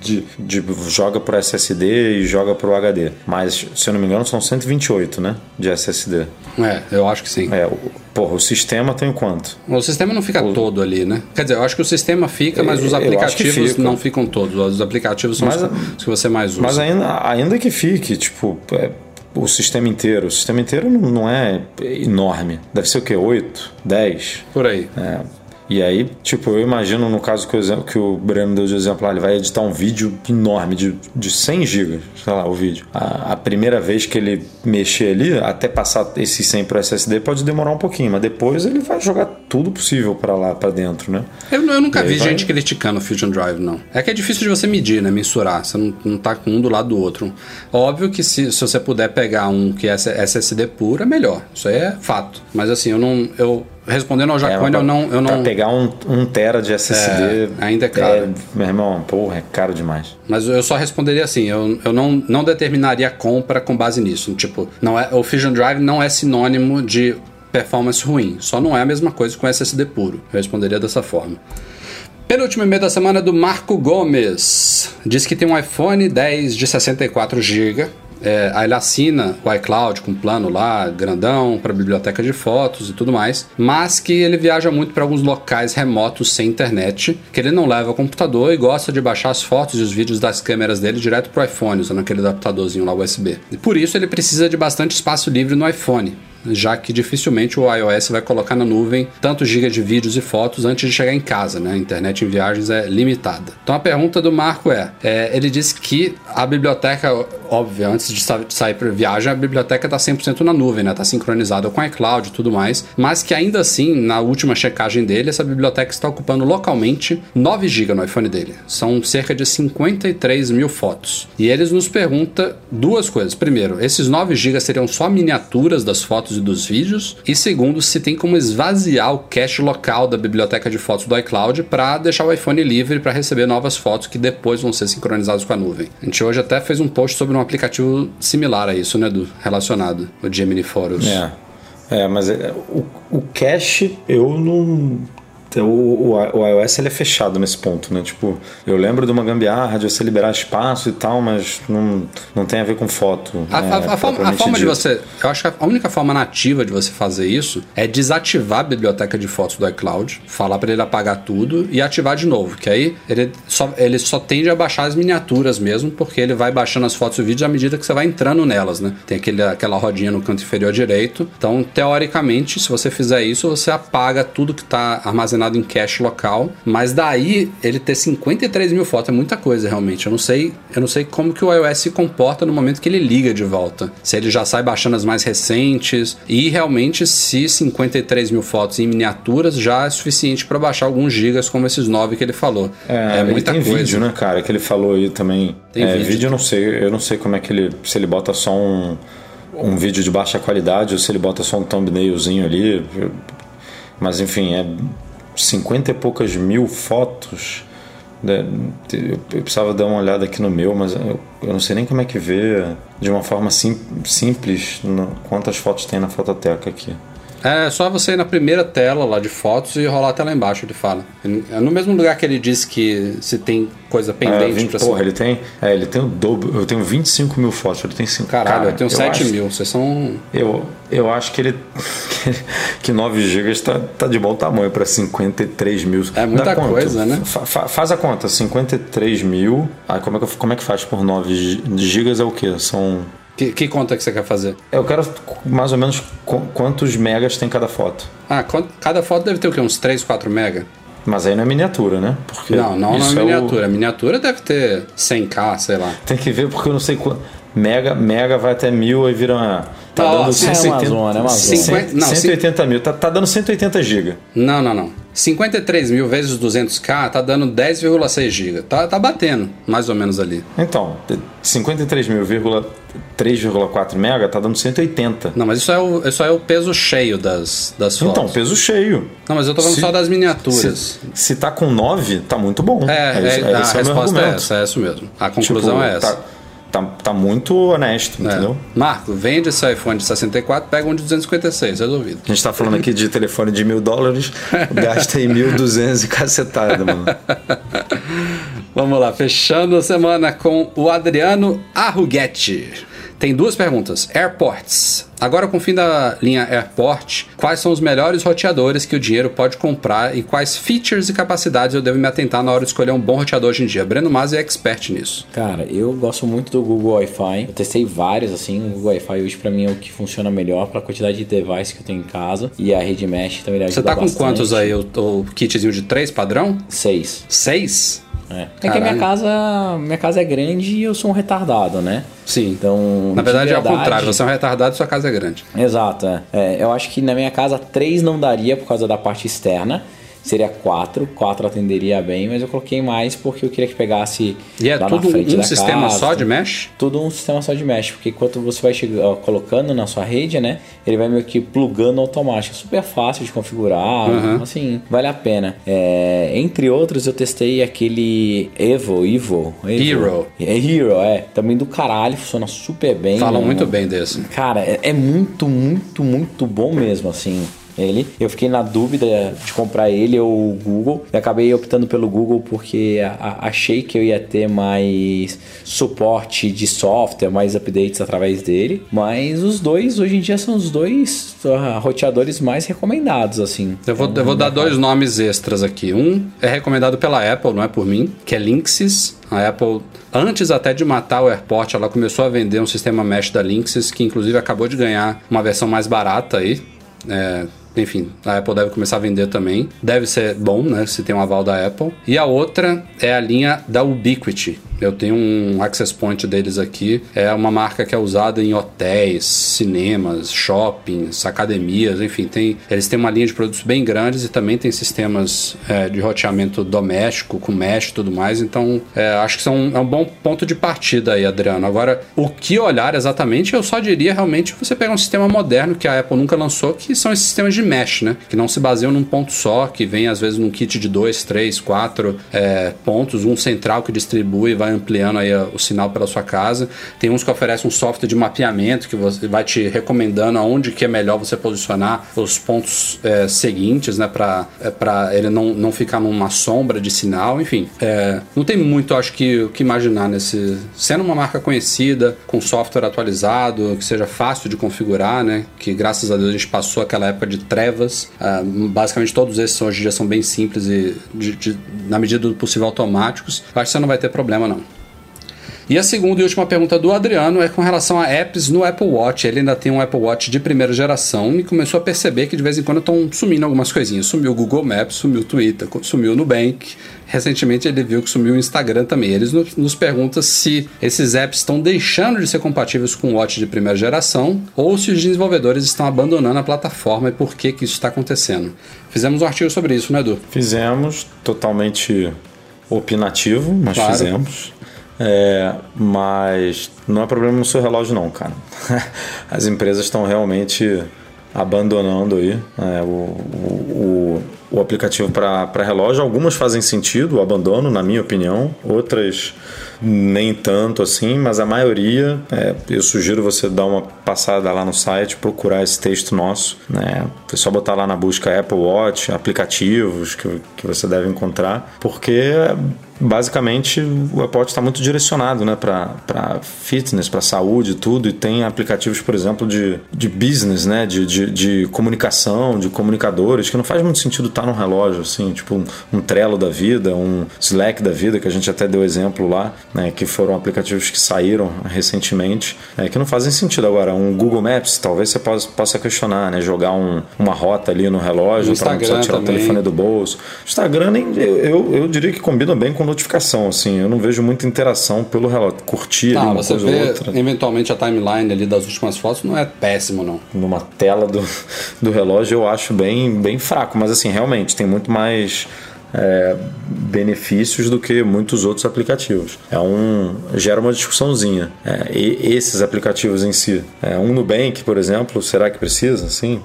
de, de joga pro SSD e joga pro HD. Mas, se eu não me engano, são 128, né? De SSD. É, eu acho que sim. É, o, porra, o sistema tem quanto? O sistema não fica todo ali, né? Quer dizer, eu acho que o sistema fica, mas os aplicativos fica. não ficam todos. Os aplicativos são Mas- os, que você mais usa. Mas ainda, ainda que fique, tipo, é, o sistema inteiro. O sistema inteiro não, não é enorme. Deve ser o quê? 8? 10? Por aí. É. E aí, tipo, eu imagino no caso que o, que o Breno deu de exemplo ele vai editar um vídeo enorme de, de 100 GB, sei lá, o vídeo. A, a primeira vez que ele mexer ali, até passar esse 100 pro SSD, pode demorar um pouquinho, mas depois ele vai jogar tudo possível para lá, para dentro, né? Eu, eu nunca vi vai- gente criticando o Fusion Drive, não. É que é difícil de você medir, né? Mensurar. Você não, não tá com um do lado do outro. Óbvio que se, se você puder pegar um que é SSD puro, é melhor. Isso aí é fato. Mas assim, eu não. Eu, respondendo ao Jacone, pra, eu não. Eu não pegar um, um tera de SSD. É, ainda é caro. meu irmão, porra, é caro demais. Mas eu só responderia assim, eu, eu não, não determinaria a compra com base nisso. Tipo, não é, o Fusion Drive não é sinônimo de performance ruim. Só não é a mesma coisa com SSD puro. Eu responderia dessa forma. Penúltimo e-mail da semana é do Marco Gomes. Diz que tem um iPhone 10 de 64 GB. É, aí ele assina o iCloud com um plano lá, grandão, para biblioteca de fotos e tudo mais. Mas que ele viaja muito para alguns locais remotos sem internet, que ele não leva computador e gosta de baixar as fotos e os vídeos das câmeras dele direto pro iPhone, usando aquele adaptadorzinho lá USB. E por isso ele precisa de bastante espaço livre no iPhone já que dificilmente o iOS vai colocar na nuvem tantos gigas de vídeos e fotos antes de chegar em casa, né? A internet em viagens é limitada. Então a pergunta do Marco é, é ele disse que a biblioteca, óbvio, antes de, sa de sair para viagem, a biblioteca está 100% na nuvem, né? Está sincronizada com o iCloud e tudo mais, mas que ainda assim, na última checagem dele, essa biblioteca está ocupando localmente 9 GB no iPhone dele. São cerca de 53 mil fotos. E eles nos pergunta duas coisas. Primeiro, esses 9 GB seriam só miniaturas das fotos e dos vídeos. E segundo, se tem como esvaziar o cache local da biblioteca de fotos do iCloud para deixar o iPhone livre para receber novas fotos que depois vão ser sincronizadas com a nuvem. A gente hoje até fez um post sobre um aplicativo similar a isso, né, do relacionado, o Gemini Photos. É. É, mas é, o, o cache eu não. O, o, o iOS ele é fechado nesse ponto, né? Tipo, eu lembro de uma gambiarra de você liberar espaço e tal, mas não, não tem a ver com foto. A, né, a- a forma, a forma de você. Eu acho que a única forma nativa de você fazer isso é desativar a biblioteca de fotos do iCloud, falar para ele apagar tudo e ativar de novo. Que aí ele só, ele só tende a baixar as miniaturas mesmo, porque ele vai baixando as fotos e vídeos à medida que você vai entrando nelas, né? Tem aquele, aquela rodinha no canto inferior direito. Então, teoricamente, se você fizer isso, você apaga tudo que está armazenado armazenado em cache local. Mas daí ele ter 53 mil fotos é muita coisa realmente. Eu não sei, eu não sei como que o iOS se comporta no momento que ele liga de volta. Se ele já sai baixando as mais recentes e realmente se 53 mil fotos em miniaturas já é suficiente para baixar alguns gigas como esses 9 que ele falou. É, É, muita tem coisa. vídeo, né, cara? Que ele falou aí também. Tem é, vídeo. vídeo. eu não sei, eu não sei como é que ele. Se ele bota só um, um vídeo de baixa qualidade ou se ele bota só um thumbnailzinho ali. Mas enfim, é 50 e poucas mil fotos. né? Eu, precisava dar uma olhada aqui no meu, mas eu, não sei nem como é que vê de uma forma sim- simples quantas fotos tem na fototeca aqui. É só você ir na primeira tela lá de fotos e rolar até lá embaixo, ele fala. É no mesmo lugar que ele disse que se tem coisa É, pendente 20, pra porra, ele tem, é, ele tem o dobro. Eu tenho 25 mil fotos, ele tem 5 Caralho, eu tenho 7 acho- mil. Vocês são. Eu, eu acho que ele. [laughs] que 9 GB tá, tá de bom tamanho para 53 mil. É muita coisa, né? Fa- fa- faz a conta, 53 mil. Aí como é, que, eu- como é que faz por 9 GB? É o quê? São. Que, que conta que você quer fazer? Eu quero mais ou menos qu- quantos megas tem cada foto. Ah, cada foto deve ter o quê? Uns 3, 4 mega? Mas aí não é miniatura, né? Porque Não, não, não isso é o- miniatura. A miniatura deve ter 100k, sei lá. Tem que ver porque eu não sei quanto. Mega, mega vai até mil aí vira uma. Tá Ó, dando é 180, Amazônia, é Amazônia. 50 não, 180 mil. Tá, tá dando 180 GB. Não, não, não. 53 mil vezes 200k tá dando 10,6 GB. Tá, tá batendo, mais ou menos ali. Então, 53 mil, 3,4 mega tá dando 180. Não, mas isso é o, isso é o peso cheio das, das fotos. Então, peso cheio. Não, mas eu tô falando Se- só das miniaturas. Se, se tá com 9, tá muito bom. É, é, a esse é o meu resposta é essa, é isso mesmo. A conclusão Tipo, é essa. Tá, tá, tá muito honesto, É. entendeu? Marco, vende esse iPhone de 64, pega um de 256, resolvido. A gente tá falando aqui de telefone de mil dólares, [laughs] gasta aí 1.200 e cacetada, mano. Vamos lá, fechando a semana com o Adriano Arruguetti. Tem duas perguntas. Airports. Agora, com o fim da linha Airport, quais são os melhores roteadores que o dinheiro pode comprar e quais features e capacidades eu devo me atentar na hora de escolher um bom roteador hoje em dia? Breno Mas é expert nisso. Cara, eu gosto muito do Google Wi-Fi. Eu testei vários, assim. O Google Wi-Fi hoje pra mim é o que funciona melhor pra quantidade de device que eu tenho em casa. E a rede mesh também ajuda Você tá com bastante. quantos aí? O, o kitzinho de três padrão? Seis. Seis? É. É que a minha casa, minha casa é grande e eu sou um retardado, né? Sim. Então, Na de verdade, é ao verdade- contrário. Você é um retardado e sua casa é grande. Exato, é. É, Eu acho que na minha casa três não daria por causa da parte externa. Seria quatro, quatro atenderia bem, mas eu coloquei mais porque eu queria que pegasse E é tudo um sistema casa, só de mesh? tudo um sistema só de mesh, porque enquanto você vai chega- ó, colocando na sua rede, né, ele vai meio que plugando automático, super fácil de configurar, Uhum. assim, vale a pena. É, entre outros, eu testei aquele Evo, Evo, Hero. é Hero, é, também do caralho, funciona super bem. Falam né? muito bem desse. Cara, é, é muito, muito, muito bom mesmo, assim. Ele, eu fiquei na dúvida de comprar ele ou o Google. Eu acabei optando pelo Google porque achei que eu ia ter mais suporte de software, mais updates através dele. Mas os dois, hoje em dia, são os dois ah, roteadores mais recomendados, assim. Eu vou, eu vou dar dois nomes extras aqui. Um é recomendado pela Apple, não é por mim, que é Linksys. A Apple, antes até de matar o AirPort, ela começou a vender um sistema mesh da Linksys, que inclusive acabou de ganhar uma versão mais barata aí. É, enfim, a Apple deve começar a vender também. Deve ser bom, né? Se tem um aval da Apple. E a outra é a linha da Ubiquiti. Eu tenho um access point deles aqui. É uma marca que é usada em hotéis, cinemas, shoppings, academias, enfim, tem, eles têm uma linha de produtos bem grandes e também tem sistemas é, de roteamento doméstico, com mesh e tudo mais. Então, é, acho que são, é um bom ponto de partida aí, Adriano. Agora, o que olhar exatamente, eu só diria realmente você pegar um sistema moderno que a Apple nunca lançou, que são esses sistemas de mesh, né? Que não se baseiam num ponto só, que vem às vezes num kit de dois, três, quatro é, pontos, um central que distribui e vai ampliando aí o sinal pela sua casa. Tem uns que oferecem um software de mapeamento que você vai te recomendando aonde que é melhor você posicionar os pontos é, seguintes, né? Para é, ele não, não ficar numa sombra de sinal, enfim. é, não tem muito, acho que, o que imaginar nesse. Sendo uma marca conhecida, com software atualizado, que seja fácil de configurar, né? Que graças a Deus a gente passou aquela época de trevas. Ah, basicamente todos esses hoje dia são bem simples e, de- de- na medida do possível, automáticos. Acho que você não vai ter problema, não. E a segunda e última pergunta do Adriano é com relação a apps no Apple Watch. Ele ainda tem um Apple Watch de primeira geração e começou a perceber que de vez em quando estão sumindo algumas coisinhas. Sumiu o Google Maps, sumiu o Twitter, sumiu o Nubank. Recentemente ele viu que sumiu o Instagram também. Eles nos perguntam se esses apps estão deixando de ser compatíveis com o Watch de primeira geração ou se os desenvolvedores estão abandonando a plataforma e por que, que isso está acontecendo. Fizemos um artigo sobre isso, né, Edu? Fizemos, totalmente opinativo, mas claro. fizemos. É, mas não é problema no seu relógio não, cara. [laughs] As empresas estão realmente abandonando aí é, o, o, o, aplicativo para relógio. Algumas fazem sentido o abandono, na minha opinião. Outras nem tanto assim, mas a maioria, é, eu sugiro você dar uma passada lá no site, procurar esse texto nosso. Né? É só botar lá na busca Apple Watch, aplicativos que, que você deve encontrar, porque basicamente o Apple está muito direcionado né, para fitness, para saúde e tudo, e tem aplicativos, por exemplo, de, de business, né, de, de, de comunicação, de comunicadores, que não faz muito sentido estar tá num relógio, assim, tipo um, um Trello da vida, um Slack da vida, que a gente até deu exemplo lá, né, que foram aplicativos que saíram recentemente, é, que não fazem sentido. Agora, um Google Maps, talvez você possa, possa questionar, né, jogar um, uma rota ali no relógio para não precisar tirar também. o telefone do bolso. Instagram, eu, eu, eu diria que combina bem com notificação, assim. Eu não vejo muita interação pelo relógio. Curtir ah, ali uma você coisa vê, ou outra. Eventualmente a timeline ali das últimas fotos não é péssimo, não. Numa tela do, [laughs] do relógio eu acho bem, bem fraco, mas assim, realmente tem muito mais é, benefícios do que muitos outros aplicativos. É um gera uma discussãozinha. É, e esses aplicativos em si, é, um Nubank, por exemplo, será que precisa? Sim.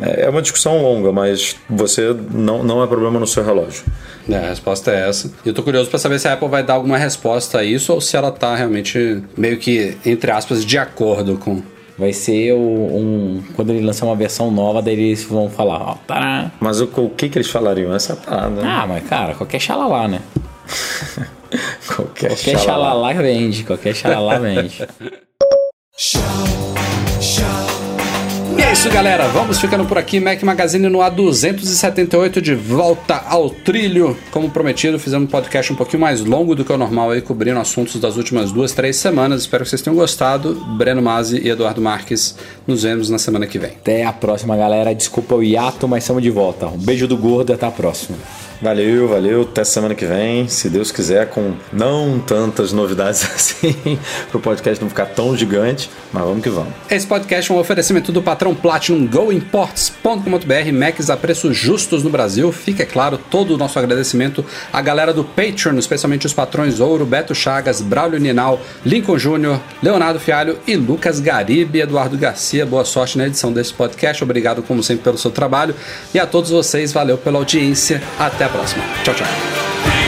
É, é uma discussão longa, mas você não, não é problema no seu relógio. É, a resposta é essa. E eu tô curioso para saber se a Apple vai dar alguma resposta a isso ou se ela tá realmente meio que entre aspas de acordo com Vai ser o, um. Quando ele lançar uma versão nova, daí eles vão falar, ó, tará. Mas o, o que, que eles falariam? Essa parada. Né? Ah, mas cara, qualquer xalalá, né? [laughs] qualquer, qualquer xalalá vende, qualquer xalalá vende. [laughs] E é isso, galera. Vamos ficando por aqui. Mac Magazine no A278 de volta ao trilho. Como prometido, fizemos um podcast um pouquinho mais longo do que o normal aí, cobrindo assuntos das últimas duas, três semanas. Espero que vocês tenham gostado. Breno Mazzi e Eduardo Marques. Nos vemos na semana que vem. Até a próxima, galera. Desculpa o hiato, mas estamos de volta. Um beijo do gordo até a próxima. Valeu, valeu. Até semana que vem, se Deus quiser, com não tantas novidades [laughs] assim, para o podcast não ficar tão gigante, mas vamos que vamos. Esse podcast é um oferecimento do patrão Platinum GoImports.com.br, Macs a preços justos no Brasil. Fica, é claro, todo o nosso agradecimento à galera do Patreon, especialmente os patrões Ouro, Beto Chagas, Braulio Ninal, Lincoln Júnior, Leonardo Fialho e Lucas Garibe. Eduardo Garcia, boa sorte na edição desse podcast. Obrigado, como sempre, pelo seu trabalho. E a todos vocês, valeu pela audiência. Até a Plasma. Čau, čau.